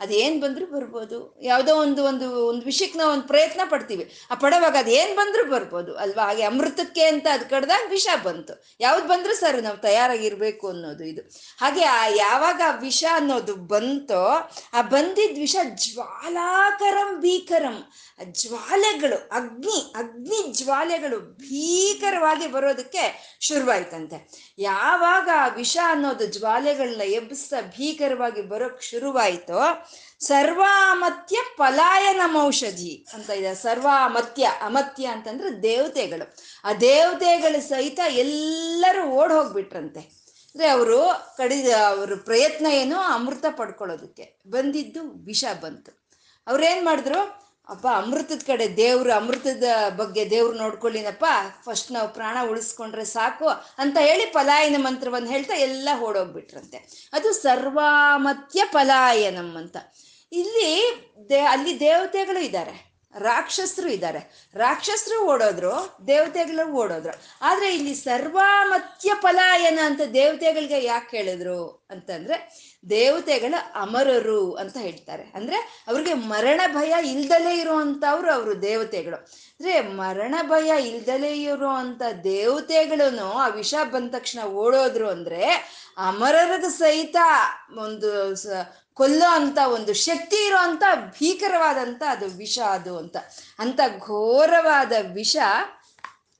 ಅದೇನು ಬಂದರೂ ಬರ್ಬೋದು. ಯಾವುದೋ ಒಂದು ಒಂದು ಒಂದು ವಿಷಕ್ಕೆ ನಾವು ಒಂದು ಪ್ರಯತ್ನ ಪಡ್ತೀವಿ. ಆ ಪಡೋವಾಗ ಅದೇನ್ ಬಂದರೂ ಬರ್ಬೋದು. ಅಲ್ವಾ? ಹಾಗೆ ಅಮೃತಕ್ಕೆ ಅಂತ ಅದು ಕಡ್ದಾಗ ವಿಷ ಬಂತು. ಯಾವ್ದು ಬಂದರೂ ಸರ್, ನಾವು ತಯಾರಾಗಿರ್ಬೇಕು ಅನ್ನೋದು ಇದು. ಹಾಗೆ ಆ ಯಾವಾಗ ಆ ವಿಷ ಅನ್ನೋದು ಬಂತೋ, ಆ ಬಂದಿದ್ದ ವಿಷ ಜ್ವಾಲಾಕರಂ, ಭೀಕರಂ. ಜ್ವಾಲೆಗಳು, ಅಗ್ನಿ ಅಗ್ನಿ ಜ್ವಾಲೆಗಳು ಭೀಕರವಾಗಿ ಬರೋದಕ್ಕೆ ಶುರುವಾಯ್ತಂತೆ. ಯಾವಾಗ ಆ ವಿಷ ಅನ್ನೋದು ಜ್ವಾಲೆಗಳನ್ನ ಎಬ್ಬಿಸ್ತಾ ಭೀಕರವಾಗಿ ಬರೋಕ್ ಶುರುವಾಯಿತೋ, ಸರ್ವಾಮತ್ಯ ಪಲಾಯನ ಔಷಧಿ ಅಂತ ಇದೆ. ಸರ್ವಾಮತ್ಯ, ಅಮತ್ಯ ಅಂತಂದ್ರೆ ದೇವತೆಗಳು. ಆ ದೇವತೆಗಳು ಸಹಿತ ಎಲ್ಲರೂ ಓಡ್ ಹೋಗ್ಬಿಟ್ರಂತೆ. ಅಂದ್ರೆ ಅವರು ಕಡಿದ, ಅವ್ರ ಪ್ರಯತ್ನ ಏನು ಅಮೃತ ಪಡ್ಕೊಳ್ಳೋದಕ್ಕೆ. ಬಂದಿದ್ದು ವಿಷ ಬಂತು. ಅವ್ರೇನ್ ಮಾಡಿದ್ರು? ಅಪ್ಪ, ಅಮೃತದ ಕಡೆ ದೇವ್ರು, ಅಮೃತದ ಬಗ್ಗೆ ದೇವ್ರು ನೋಡ್ಕೊಳ್ಳಿನಪ್ಪ. ಫಸ್ಟ್ ನಾವು ಪ್ರಾಣ ಉಳಿಸ್ಕೊಂಡ್ರೆ ಸಾಕು ಅಂತ ಹೇಳಿ ಪಲಾಯನ ಮಂತ್ರವನ್ನು ಹೇಳ್ತಾ ಎಲ್ಲ ಓಡೋಗ್ಬಿಟ್ರಂತೆ. ಅದು ಸರ್ವಾಮತ್ಯ ಪಲಾಯನಂ ಅಂತ. ಇಲ್ಲಿ ದೇ, ಅಲ್ಲಿ ದೇವತೆಗಳು ಇದ್ದಾರೆ. ರಾಕ್ಷಸರು ಇದ್ದಾರೆ. ರಾಕ್ಷಸರು ಓಡೋದ್ರು, ದೇವತೆಗಳು ಓಡೋದ್ರು. ಆದ್ರೆ ಇಲ್ಲಿ ಸರ್ವಾಮತ್ಯ ಪಲಾಯನ ಅಂತ ದೇವತೆಗಳಿಗೆ ಯಾಕೆ ಹೇಳಿದ್ರು ಅಂತಂದ್ರೆ, ದೇವತೆಗಳ ಅಮರರು ಅಂತ ಹೇಳ್ತಾರೆ. ಅಂದ್ರೆ ಅವ್ರಿಗೆ ಮರಣ ಭಯ ಇಲ್ದಲೇ ಇರುವಂತವ್ರು ಅವರು ದೇವತೆಗಳು. ಅಂದ್ರೆ ಮರಣ ಭಯ ಇಲ್ದಲೇ ಇರುವಂತ ದೇವತೆಗಳನ್ನು ಆ ವಿಷ ಬಂದ ತಕ್ಷಣ ಓಡೋದ್ರು ಅಂದ್ರೆ ಅಮರರದ ಸಹಿತ ಒಂದು ಕೊಲ್ಲೋ ಅಂತ ಒಂದು ಶಕ್ತಿ ಇರೋ ಅಂತ ಭೀಕರವಾದಂತ ಅದು ವಿಷ ಅದು ಅಂತ. ಅಂತ ಘೋರವಾದ ವಿಷ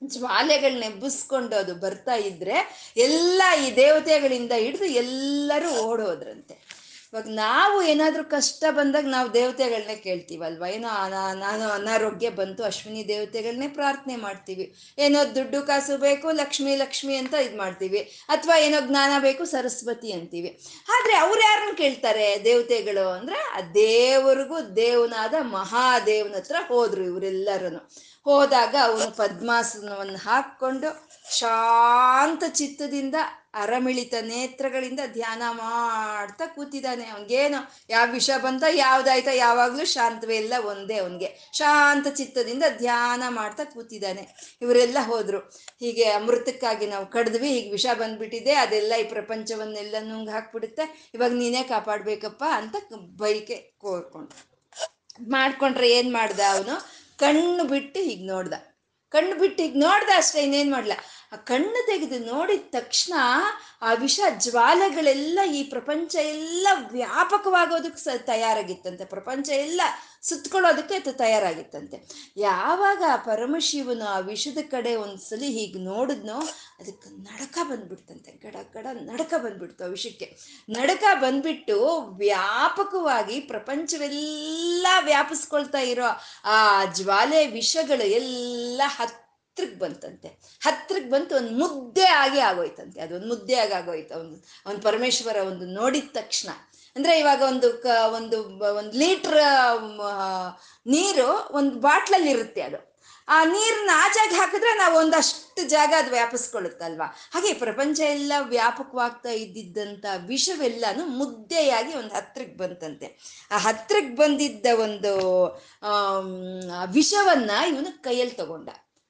ಜ್ವಾಲೆಗಳನ್ನ ಎಬ್ಬಿಸ್ಕೊಂಡು ಅದು ಬರ್ತಾ ಇದ್ರೆ ಎಲ್ಲ ಈ ದೇವತೆಗಳಿಂದ ಹಿಡಿದು ಎಲ್ಲರೂ ಓಡೋದ್ರಂತೆ ಇವಾಗ ನಾವು ಏನಾದರೂ ಕಷ್ಟ ಬಂದಾಗ ನಾವು ದೇವತೆಗಳನ್ನೇ ಕೇಳ್ತೀವಲ್ವ? ಏನೋ ನಾನು ಅನಾರೋಗ್ಯ ಬಂತು, ಅಶ್ವಿನಿ ದೇವತೆಗಳನ್ನೇ ಪ್ರಾರ್ಥನೆ ಮಾಡ್ತೀವಿ. ಏನೋ ದುಡ್ಡು ಕಾಸು ಬೇಕು, ಲಕ್ಷ್ಮಿ ಲಕ್ಷ್ಮಿ ಅಂತ ಇದು ಮಾಡ್ತೀವಿ. ಅಥವಾ ಏನೋ ಜ್ಞಾನ ಬೇಕು, ಸರಸ್ವತಿ ಅಂತೀವಿ. ಆದರೆ ಅವ್ರು ಯಾರನ್ನು ಕೇಳ್ತಾರೆ ದೇವತೆಗಳು? ಅಂದ್ರೆ ಆ ದೇವರಿಗೂ ದೇವನಾದ ಮಹಾದೇವನ ಹತ್ರ ಹೋದ್ರು ಇವರೆಲ್ಲರೂ ಹೋದಾಗ ಅವನು ಪದ್ಮಾಸನವನ್ನು ಹಾಕ್ಕೊಂಡು ಶಾಂತ ಚಿತ್ತದಿಂದ ಅರಮಿಳಿತ ನೇತ್ರಗಳಿಂದ ಧ್ಯಾನ ಮಾಡ್ತಾ ಕೂತಿದ್ದಾನೆ. ಅವನಿಗೇನು ಯಾವ ವಿಷ ಬಂತ ಯಾವ್ದಾಯ್ತಾ ಯಾವಾಗ್ಲೂ ಶಾಂತವೇ ಇಲ್ಲ, ಒಂದೇ ಅವನಿಗೆ. ಶಾಂತ ಚಿತ್ತದಿಂದ ಧ್ಯಾನ ಮಾಡ್ತಾ ಕೂತಿದ್ದಾನೆ. ಇವರೆಲ್ಲ ಹೋದ್ರು. ಹೀಗೆ ಅಮೃತಕ್ಕಾಗಿ ನಾವು ಕಡ್ದ್ವಿ, ಹೀಗೆ ವಿಷ ಬಂದ್ಬಿಟ್ಟಿದೆ, ಅದೆಲ್ಲ ಈ ಪ್ರಪಂಚವನ್ನೆಲ್ಲ ನುಂಗ್ ಹಾಕ್ಬಿಡುತ್ತೆ. ಇವಾಗ ನೀನೇ ಕಾಪಾಡ್ಬೇಕಪ್ಪ ಅಂತ ಬೈಕೆ ಕೋರ್ಕೊಂಡು. ಮಾಡ್ಕೊಂಡ್ರೆ ಏನ್ ಮಾಡ್ದ ಅವನು? ಕಣ್ಣು ಬಿಟ್ಟು ಹೀಗೆ ನೋಡ್ದ. ಕಣ್ಣು ಬಿಟ್ಟು ಹೀಗೆ ನೋಡ್ದ ಅಷ್ಟೇ, ಇನ್ನೇನ್ ಮಾಡ್ಲ? ಆ ಕಣ್ಣು ತೆಗೆದು ನೋಡಿದ ತಕ್ಷಣ ಆ ವಿಷ ಜ್ವಾಲೆಗಳೆಲ್ಲ ಈ ಪ್ರಪಂಚ ಎಲ್ಲ ವ್ಯಾಪಕವಾಗೋದಕ್ಕೆ ಸ ತಯಾರಾಗಿತ್ತಂತೆ. ಪ್ರಪಂಚ ಎಲ್ಲ ಸುತ್ತಕೊಳ್ಳೋದಕ್ಕೆ ಅದು ತಯಾರಾಗಿತ್ತಂತೆ. ಯಾವಾಗ ಪರಮಶಿವನು ಆ ವಿಷದ ಕಡೆ ಒಂದ್ಸಲಿ ಹೀಗೆ ನೋಡಿದ್ನೋ ಅದಕ್ಕೆ ನಡಕ ಬಂದ್ಬಿಡ್ತಂತೆ. ಗಡ ಗಡ ನಡಕ ಬಂದ್ಬಿಡ್ತು ಆ ವಿಷಕ್ಕೆ. ನಡಕ ಬಂದ್ಬಿಟ್ಟು ವ್ಯಾಪಕವಾಗಿ ಪ್ರಪಂಚವೆಲ್ಲ ವ್ಯಾಪಿಸ್ಕೊಳ್ತಾ ಇರೋ ಆ ಜ್ವಾಲೆ ವಿಷಗಳು ಎಲ್ಲ ಹತ್ರಕ್ಕೆ ಬಂತಂತೆ. ಹತ್ರಕ್ಕೆ ಬಂತು ಒಂದು ಮುದ್ದೆ ಆಗಿ ಆಗೋಯ್ತಂತೆ. ಅದು ಒಂದು ಮುದ್ದೆ ಆಗಿ ಆಗೋಯ್ತು ಅವನು ಅವನು ಪರಮೇಶ್ವರ ಒಂದು ನೋಡಿದ ತಕ್ಷಣ. ಅಂದ್ರೆ ಇವಾಗ ಒಂದು ಕ, ಒಂದು ಒಂದು ಲೀಟ್ರ್ ನೀರು ಒಂದು ಬಾಟ್ಲಲ್ಲಿ ಇರುತ್ತೆ ಅದು. ಆ ನೀರನ್ನ ಆಚಾಗಿ ಹಾಕಿದ್ರೆ ನಾವು ಒಂದಷ್ಟು ಜಾಗ ಅದು ವ್ಯಾಪಿಸ್ಕೊಳ್ಳುತ್ತಲ್ವಾ? ಹಾಗೆ ಪ್ರಪಂಚ ಎಲ್ಲ ವ್ಯಾಪಕವಾಗ್ತಾ ಇದ್ದಿದ್ದಂಥ ವಿಷವೆಲ್ಲನೂ ಮುದ್ದೆಯಾಗಿ ಒಂದು ಹತ್ರಕ್ಕೆ ಬಂತಂತೆ. ಆ ಹತ್ರಕ್ಕೆ ಬಂದಿದ್ದ ಒಂದು ವಿಷವನ್ನ ಇವನು ಕೈಯಲ್ಲಿ ತಗೊಂಡ.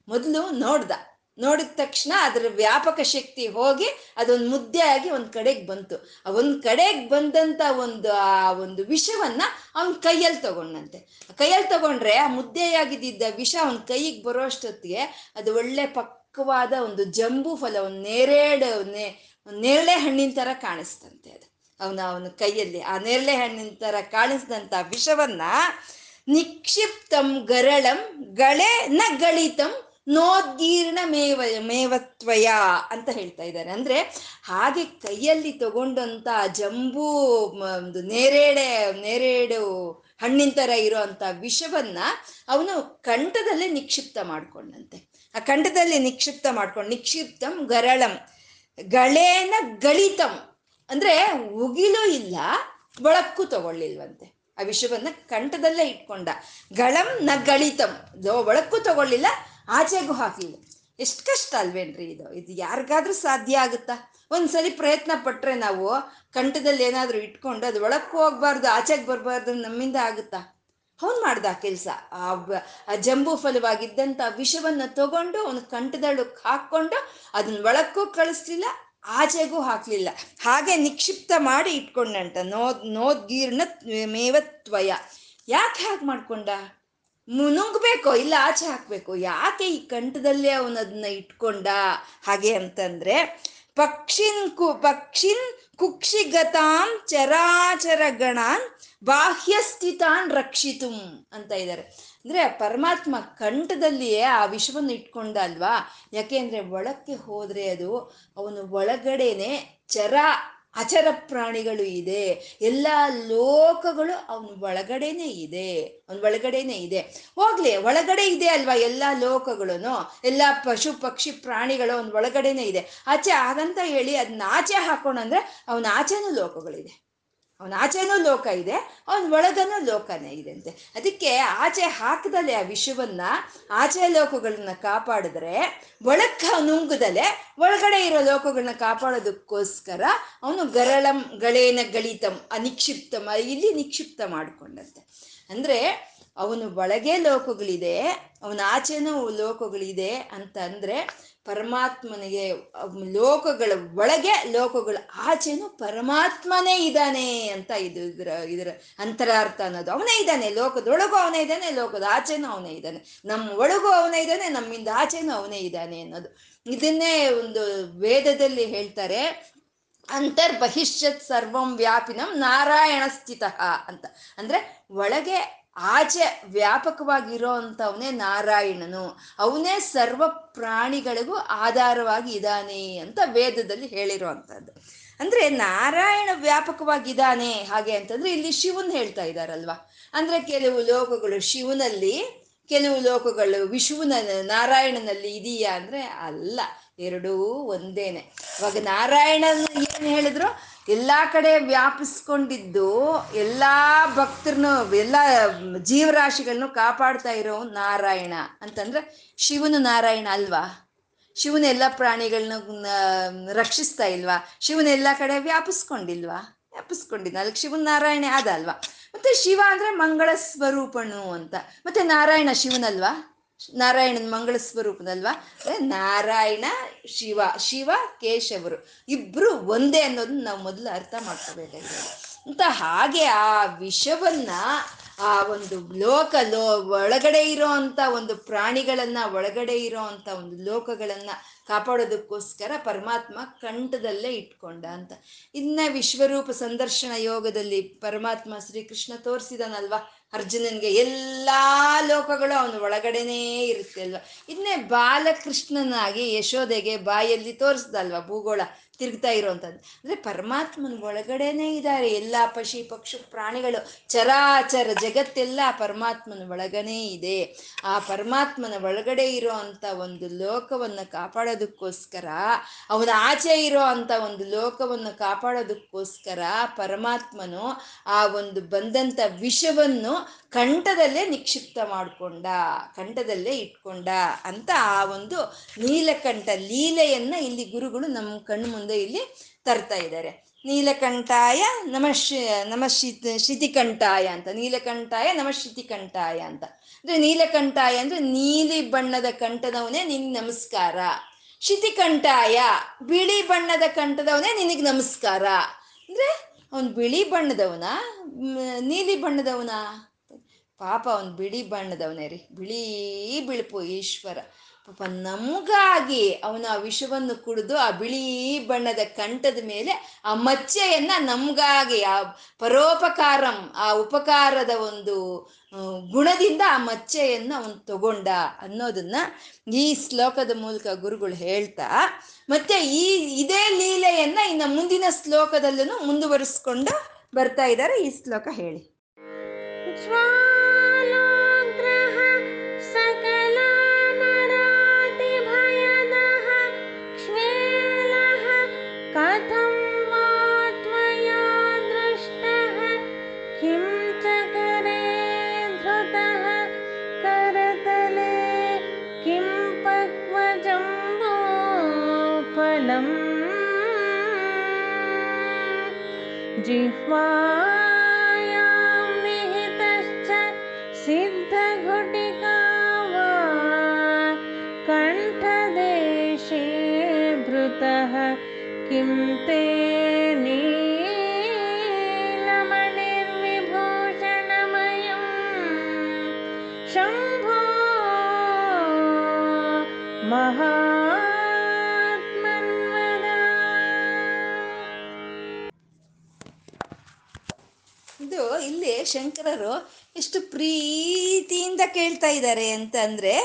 ಮೊದಲು ನೋಡ್ದ. ನೋಡಿದ ತಕ್ಷಣ ಅದರ ವ್ಯಾಪಕ ಶಕ್ತಿ ಹೋಗಿ ಅದೊಂದು ಮುದ್ದೆ ಆಗಿ ಒಂದು ಕಡೆಗೆ ಬಂತು. ಆ ಒಂದು ಕಡೆಗೆ ಬಂದಂತ ಒಂದು, ಆ ಒಂದು ವಿಷವನ್ನು ಅವನ ಕೈಯಲ್ಲಿ ತಗೊಂಡಂತೆ ಕೈಯಲ್ಲಿ ತಗೊಂಡ್ರೆ ಆ ಮುದ್ದೆಯಾಗಿದ್ದ ವಿಷ ಅವನ ಕೈಗೆ ಬರೋ ಅಷ್ಟೊತ್ತಿಗೆ ಅದು ಒಳ್ಳೆ ಪಕ್ವವಾದ ಒಂದು ಜಂಬು ಫಲ ಒಂದು ನೇರೇಡು ನೇ, ನೇರಳೆ ಹಣ್ಣಿನ ತರ ಕಾಣಿಸ್ತಂತೆ ಅದು. ಅವನ ಅವನ ಕೈಯಲ್ಲಿ ಆ ನೇರಳೆ ಹಣ್ಣಿನ ತರ ಕಾಣಿಸಿದಂಥ ವಿಷವನ್ನು ನಿಕ್ಷಿಪ್ತಂ ಗರಳಂ ಗಳೆ ನ ಗಳಿತಂ ನೋದ್ಗೀರ್ಣ ಮೇವ, ಮೇವತ್ವಯ ಅಂತ ಹೇಳ್ತಾ ಇದ್ದಾರೆ. ಅಂದ್ರೆ ಹಾಗೆ ಕೈಯಲ್ಲಿ ತಗೊಂಡಂತ ಜಂಬೂ ಒಂದು ನೇರೇಡೆ, ನೇರೇಡು ಹಣ್ಣಿನ ತರ ಇರೋಂಥ ವಿಷವನ್ನ ಅವನು ಕಂಠದಲ್ಲೇ ನಿಕ್ಷಿಪ್ತ ಮಾಡ್ಕೊಂಡಂತೆ. ಆ ಕಂಠದಲ್ಲಿ ನಿಕ್ಷಿಪ್ತ ಮಾಡ್ಕೊಂಡು, ನಿಕ್ಷಿಪ್ತಂ ಗರಳಂ, ಗಳೇನ ಗಳಿತಂ. ಅಂದ್ರೆ ಉಗಿಲೂ ಇಲ್ಲ ಬಳಕ್ಕೂ ತಗೊಳ್ಳಿಲ್ವಂತೆ. ಆ ವಿಷವನ್ನ ಕಂಠದಲ್ಲೇ ಇಟ್ಕೊಂಡ. ಗಳಂ ನ ಗಳಿತಂ. ಒಳಕ್ಕೂ ತಗೊಳ್ಳಿಲ್ಲ ಆಚೆಗೂ ಹಾಕಲಿಲ್ಲ ಎಷ್ಟು ಕಷ್ಟ ಅಲ್ವೇನ್ರಿ ಇದು? ಇದು ಯಾರಿಗಾದ್ರೂ ಸಾಧ್ಯ ಆಗುತ್ತಾ? ಒಂದ್ಸಲಿ ಪ್ರಯತ್ನ ಪಟ್ಟರೆ ನಾವು ಕಂಠದಲ್ಲಿ ಏನಾದರೂ ಇಟ್ಕೊಂಡು ಅದು ಒಳಕ್ಕೂ ಹೋಗ್ಬಾರ್ದು, ಆಚೆಗೆ ಬರಬಾರ್ದು ನಮ್ಮಿಂದ ಆಗುತ್ತಾ? ಅವನು ಮಾಡ್ದ ಕೆಲಸ. ಆ ಜಂಬೂ ಫಲವಾಗಿದ್ದಂಥ ವಿಷವನ್ನು ತಗೊಂಡು ಅವನು ಕಂಠದಳಕ್ಕೆ ಹಾಕ್ಕೊಂಡು ಅದನ್ನ ಒಳಕ್ಕೂ ಕಳಿಸ್ಲಿಲ್ಲ, ಆಚೆಗೂ ಹಾಕಲಿಲ್ಲ. ಹಾಗೆ ನಿಕ್ಷಿಪ್ತ ಮಾಡಿ ಇಟ್ಕೊಂಡಂಟ ನೋದ್ ನೋದ್ಗೀರ್ಣ ಮೇವತ್ವಯ ಯಾಕೆ ಹಾಗೆ ಮಾಡ್ಕೊಂಡ? ನುಂಗ್ಬೇಕೋ ಇಲ್ಲ, ಆಚೆ ಹಾಕ್ಬೇಕು. ಯಾಕೆ ಈ ಕಂಠದಲ್ಲೇ ಅವನದನ್ನ ಇಟ್ಕೊಂಡ? ಹಾಗೆ ಅಂತಂದ್ರೆ, ಪಕ್ಷಿನ್ ಕು, ಪಕ್ಷಿನ್ ಕುಕ್ಷಿಗತಾಂ ಚರಾಚರ ಗಣಾನ್ ಬಾಹ್ಯಸ್ಥಿತಾನ್ ರಕ್ಷಿತುಂ ಅಂತ ಇದ್ದಾರೆ ಅಂದ್ರೆ ಪರಮಾತ್ಮ ಕಂಠದಲ್ಲಿಯೇ ಆ ವಿಶ್ವವನ್ನು ಇಟ್ಕೊಂಡ ಅಲ್ವಾ ಯಾಕೆಂದ್ರೆ ಒಳಕ್ಕೆ ಹೋದ್ರೆ ಅದು ಅವನು ಒಳಗಡೆನೆ ಚರ ಅಚರ ಪ್ರಾಣಿಗಳು ಇದೆ. ಎಲ್ಲ ಲೋಕಗಳು ಅವನ ಒಳಗಡೆನೆ ಇದೆ. ಅವನ ಒಳಗಡೆನೆ ಇದೆ. ಹೋಗ್ಲಿ, ಒಳಗಡೆ ಇದೆ ಅಲ್ವಾ ಎಲ್ಲ ಲೋಕಗಳು ಎಲ್ಲ ಪಶು, ಪಕ್ಷಿ, ಪ್ರಾಣಿಗಳು ಅವನ ಒಳಗಡೆನೆ ಇದೆ. ಆಚೆ ಹಾಗಂತ ಹೇಳಿ ಅದನ್ನ ಆಚೆ ಹಾಕೊಂಡಂದ್ರೆ ಅವನ ಆಚೆನೂ ಲೋಕಗಳಿದೆ. ಅವನ ಆಚೆನೂ ಲೋಕ ಇದೆ, ಅವನ ಒಳಗನೂ ಲೋಕನೇ ಇದೆ ಅಂತೆ. ಅದಕ್ಕೆ ಆಚೆ ಹಾಕದಲೆ ಆ ವಿಷವನ್ನ, ಆಚೆ ಲೋಕಗಳನ್ನ ಕಾಪಾಡಿದ್ರೆ, ಒಳಕ್ಕ ನುಂಗದಲೆ, ಒಳಗಡೆ ಇರೋ ಲೋಕಗಳನ್ನ ಕಾಪಾಡೋದಕ್ಕೋಸ್ಕರ ಅವನು ಗರಳಂ, ಗಳೇನ ಗಳಿತಂ ಅನಿಕ್ಷಿಪ್ತಮ ಇಲ್ಲಿ ನಿಕ್ಷಿಪ್ತ ಮಾಡಿಕೊಂಡಂತೆ. ಅಂದ್ರೆ ಅವನು ಒಳಗೆ ಲೋಕಗಳಿದೆ, ಅವನ ಆಚೆನೂ ಲೋಕಗಳಿದೆ ಅಂತ ಅಂದ್ರೆ ಪರಮಾತ್ಮನಿಗೆ ಲೋಕಗಳ ಒಳಗೆ ಲೋಕಗಳ ಆಚೆನು ಪರಮಾತ್ಮನೇ ಇದ್ದಾನೆ ಅಂತ ಇದು ಇದರ ಇದರ ಅಂತರಾರ್ಥ ಅನ್ನೋದು. ಅವನೇ ಇದ್ದಾನೆ, ಲೋಕದೊಳಗೂ ಅವನೇ ಇದ್ದಾನೆ, ಲೋಕದ ಆಚೆನೂ ಅವನೇ ಇದ್ದಾನೆ. ನಮ್ಮ ಒಳಗೂ ಅವನೇ ಇದ್ದಾನೆ, ನಮ್ಮಿಂದ ಆಚೆನೂ ಅವನೇ ಇದ್ದಾನೆ ಅನ್ನೋದು. ಇದನ್ನೇ ಒಂದು ವೇದದಲ್ಲಿ ಹೇಳ್ತಾರೆ ಅಂತರ್ ಬಹಿಷ್ಯತ್ ಸರ್ವಂ ವ್ಯಾಪಿನಂ ನಾರಾಯಣ ಸ್ಥಿತ ಅಂತ. ಅಂದ್ರೆ ಒಳಗೆ ಆಚೆ ವ್ಯಾಪಕವಾಗಿರೋ ಅಂಥವನೇ ನಾರಾಯಣನು. ಅವನೇ ಸರ್ವ ಪ್ರಾಣಿಗಳಿಗೂ ಆಧಾರವಾಗಿ ಇದ್ದಾನೆ ಅಂತ ವೇದದಲ್ಲಿ ಹೇಳಿರೋ ಅಂಥದ್ದು ಅಂದ್ರೆ ನಾರಾಯಣ ವ್ಯಾಪಕವಾಗಿದ್ದಾನೆ ಹಾಗೆ ಅಂತಂದ್ರೆ ಇಲ್ಲಿ ಶಿವನ್ ಹೇಳ್ತಾ ಇದ್ದಾರಲ್ವಾ? ಅಂದ್ರೆ ಕೆಲವು ಲೋಕಗಳು ಶಿವನಲ್ಲಿ, ಕೆಲವು ಲೋಕಗಳು ವಿಶ್ವನ ನಾರಾಯಣನಲ್ಲಿ ಇದೆಯಾ ಅಂದ್ರೆ ಅಲ್ಲ, ಎರಡೂ ಒಂದೇನೆ. ಇವಾಗ ನಾರಾಯಣನ ಏನು ಹೇಳಿದ್ರು? ಎಲ್ಲ ಕಡೆ ವ್ಯಾಪಿಸ್ಕೊಂಡಿದ್ದು ಎಲ್ಲ ಭಕ್ತರನ್ನು, ಎಲ್ಲ ಜೀವರಾಶಿಗಳನ್ನು ಕಾಪಾಡ್ತಾ ಇರೋ ನಾರಾಯಣ ಅಂತಂದ್ರೆ ಶಿವನು ನಾರಾಯಣ ಅಲ್ವಾ? ಶಿವನ ಎಲ್ಲ ಪ್ರಾಣಿಗಳನ್ನ ರಕ್ಷಿಸ್ತಾ ಇಲ್ವಾ? ಶಿವನ ಎಲ್ಲ ಕಡೆ ವ್ಯಾಪಿಸ್ಕೊಂಡಿಲ್ವಾ? ವ್ಯಾಪಿಸ್ಕೊಂಡಿದ್ದ. ಅಲ್ಲಿ ಶಿವನ ನಾರಾಯಣ ಆದ ಅಲ್ವಾ? ಮತ್ತೆ ಶಿವ ಅಂದ್ರೆ ಮಂಗಳ ಸ್ವರೂಪನು ಅಂತ. ಮತ್ತೆ ನಾರಾಯಣ ಶಿವನಲ್ವಾ? ನಾರಾಯಣನ ಮಂಗಳ ಸ್ವರೂಪದಲ್ವಾ? ನಾರಾಯಣ, ಶಿವ ಶಿವ, ಕೇಶವರು ಇಬ್ರು ಒಂದೇ ಅನ್ನೋದನ್ನ ನಾವು ಮೊದಲು ಅರ್ಥ ಮಾಡ್ಕೋಬೇಕಾಗಿದೆ ಅಂತ ಹಾಗೆ ಆ ವಿಷವನ್ನ ಆ ಒಂದು ಲೋಕ ಲೋ ಒಳಗಡೆ ಇರೋ ಅಂತ ಒಂದು ಪ್ರಾಣಿಗಳನ್ನ ಒಳಗಡೆ ಇರೋ ಅಂತ ಒಂದು ಲೋಕಗಳನ್ನ ಕಾಪಾಡೋದಕ್ಕೋಸ್ಕರ ಪರಮಾತ್ಮ ಕಂಠದಲ್ಲೇ ಇಟ್ಕೊಂಡ ಅಂತ. ಇನ್ನ ವಿಶ್ವರೂಪ ಸಂದರ್ಶನ ಯೋಗದಲ್ಲಿ ಪರಮಾತ್ಮ ಶ್ರೀಕೃಷ್ಣ ತೋರಿಸಿದನಲ್ವಾ? ಅರ್ಜುನನ್ಗೆ ಎಲ್ಲಾ ಲೋಕಗಳು ಅವನ ಒಳಗಡೆನೇ ಇರುತ್ತೆ ಅಲ್ವಾ? ಇದನ್ನೇ ಬಾಲಕೃಷ್ಣನಾಗಿ ಯಶೋದೆಗೆ ಬಾಯಲ್ಲಿ ತೋರಿಸ್ದಲ್ವ ಭೂಗೋಳ? ತಿರುಗ್ತಾ ಇರೋವಂಥದ್ದು ಅಂದರೆ ಪರಮಾತ್ಮನ ಒಳಗಡೆನೇ ಇದ್ದಾರೆ ಎಲ್ಲ ಪಶಿ ಪಕ್ಷಿ ಪ್ರಾಣಿಗಳು. ಚರಾಚರ ಜಗತ್ತೆಲ್ಲ ಪರಮಾತ್ಮನ ಒಳಗನೇ ಇದೆ. ಆ ಪರಮಾತ್ಮನ ಒಳಗಡೆ ಇರೋ ಅಂಥ ಒಂದು ಲೋಕವನ್ನು ಕಾಪಾಡೋದಕ್ಕೋಸ್ಕರ, ಅವನ ಆಚೆ ಇರೋ ಅಂಥ ಒಂದು ಲೋಕವನ್ನು ಕಾಪಾಡೋದಕ್ಕೋಸ್ಕರ ಪರಮಾತ್ಮನು ಆ ಒಂದು ಬಂದಂಥ ವಿಷವನ್ನು ಕಂಠದಲ್ಲೇ ನಿಕ್ಷಿಪ್ತ ಮಾಡಿಕೊಂಡ, ಕಂಠದಲ್ಲೇ ಇಟ್ಕೊಂಡ ಅಂತ ಆ ಒಂದು ನೀಲಕಂಠ ಲೀಲೆಯನ್ನ ಇಲ್ಲಿ ಗುರುಗಳು ನಮ್ಮ ಕಣ್ಣು ಮುಂದೆ ಇಲ್ಲಿ ತರ್ತಾ ಇದ್ದಾರೆ. ನೀಲಕಂಠಾಯ ನಮಶಿ ನಮಶಿ ಶಿತಿಕಂಠಾಯ ಅಂತ, ನೀಲಕಂಠಾಯ ನಮಶಿತಿಕಂಠಾಯ ಅಂತ. ಅಂದ್ರೆ ನೀಲಕಂಠಾಯ ಅಂದ್ರೆ ನೀಲಿ ಬಣ್ಣದ ಕಂಠದವನೇ ನಿನ್ ನಮಸ್ಕಾರ. ಶಿತಿಕಂಠಾಯ ಬಿಳಿ ಬಣ್ಣದ ಕಂಠದವನೇ ನಿನಗೆ ನಮಸ್ಕಾರ. ಅಂದ್ರೆ ಅವನು ಬಿಳಿ ಬಣ್ಣದವನ ನೀಲಿ ಬಣ್ಣದವನ? ಪಾಪ ಅವನು ಬಿಳಿ ಬಣ್ಣದವನೇ ರೀ. ಬಿಳಿ ಬಿಳುಪು ಈಶ್ವರ. ಪಾಪ ನಮಗಾಗಿ ಅವನ ಆ ವಿಷವನ್ನು ಕುಡಿದು ಆ ಬಿಳಿ ಬಣ್ಣದ ಕಂಠದ ಮೇಲೆ ಆ ಮಚ್ಚೆಯನ್ನು ನಮಗಾಗಿ ಆ ಪರೋಪಕಾರಂ, ಆ ಉಪಕಾರದ ಒಂದು ಗುಣದಿಂದ ಆ ಮಚ್ಚೆಯನ್ನು ಅವನು ತಗೊಂಡ ಅನ್ನೋದನ್ನ ಈ ಶ್ಲೋಕದ ಮೂಲಕ ಗುರುಗಳು ಹೇಳ್ತಾ, ಮತ್ತೆ ಈ, ಇದೇ ಲೀಲೆಯನ್ನ ಇನ್ನು ಮುಂದಿನ ಶ್ಲೋಕದಲ್ಲೂ ಮುಂದುವರಿಸ್ಕೊಂಡು ಬರ್ತಾ ಇದ್ದಾರೆ ಈ ಶ್ಲೋಕ ಹೇಳಿ. my ಶಂಕರರು ಎಷ್ಟು ಪ್ರೀತಿಯಿಂದ ಕೇಳ್ತಾ ಇದ್ದಾರೆ ಅಂತಂದ್ರೆ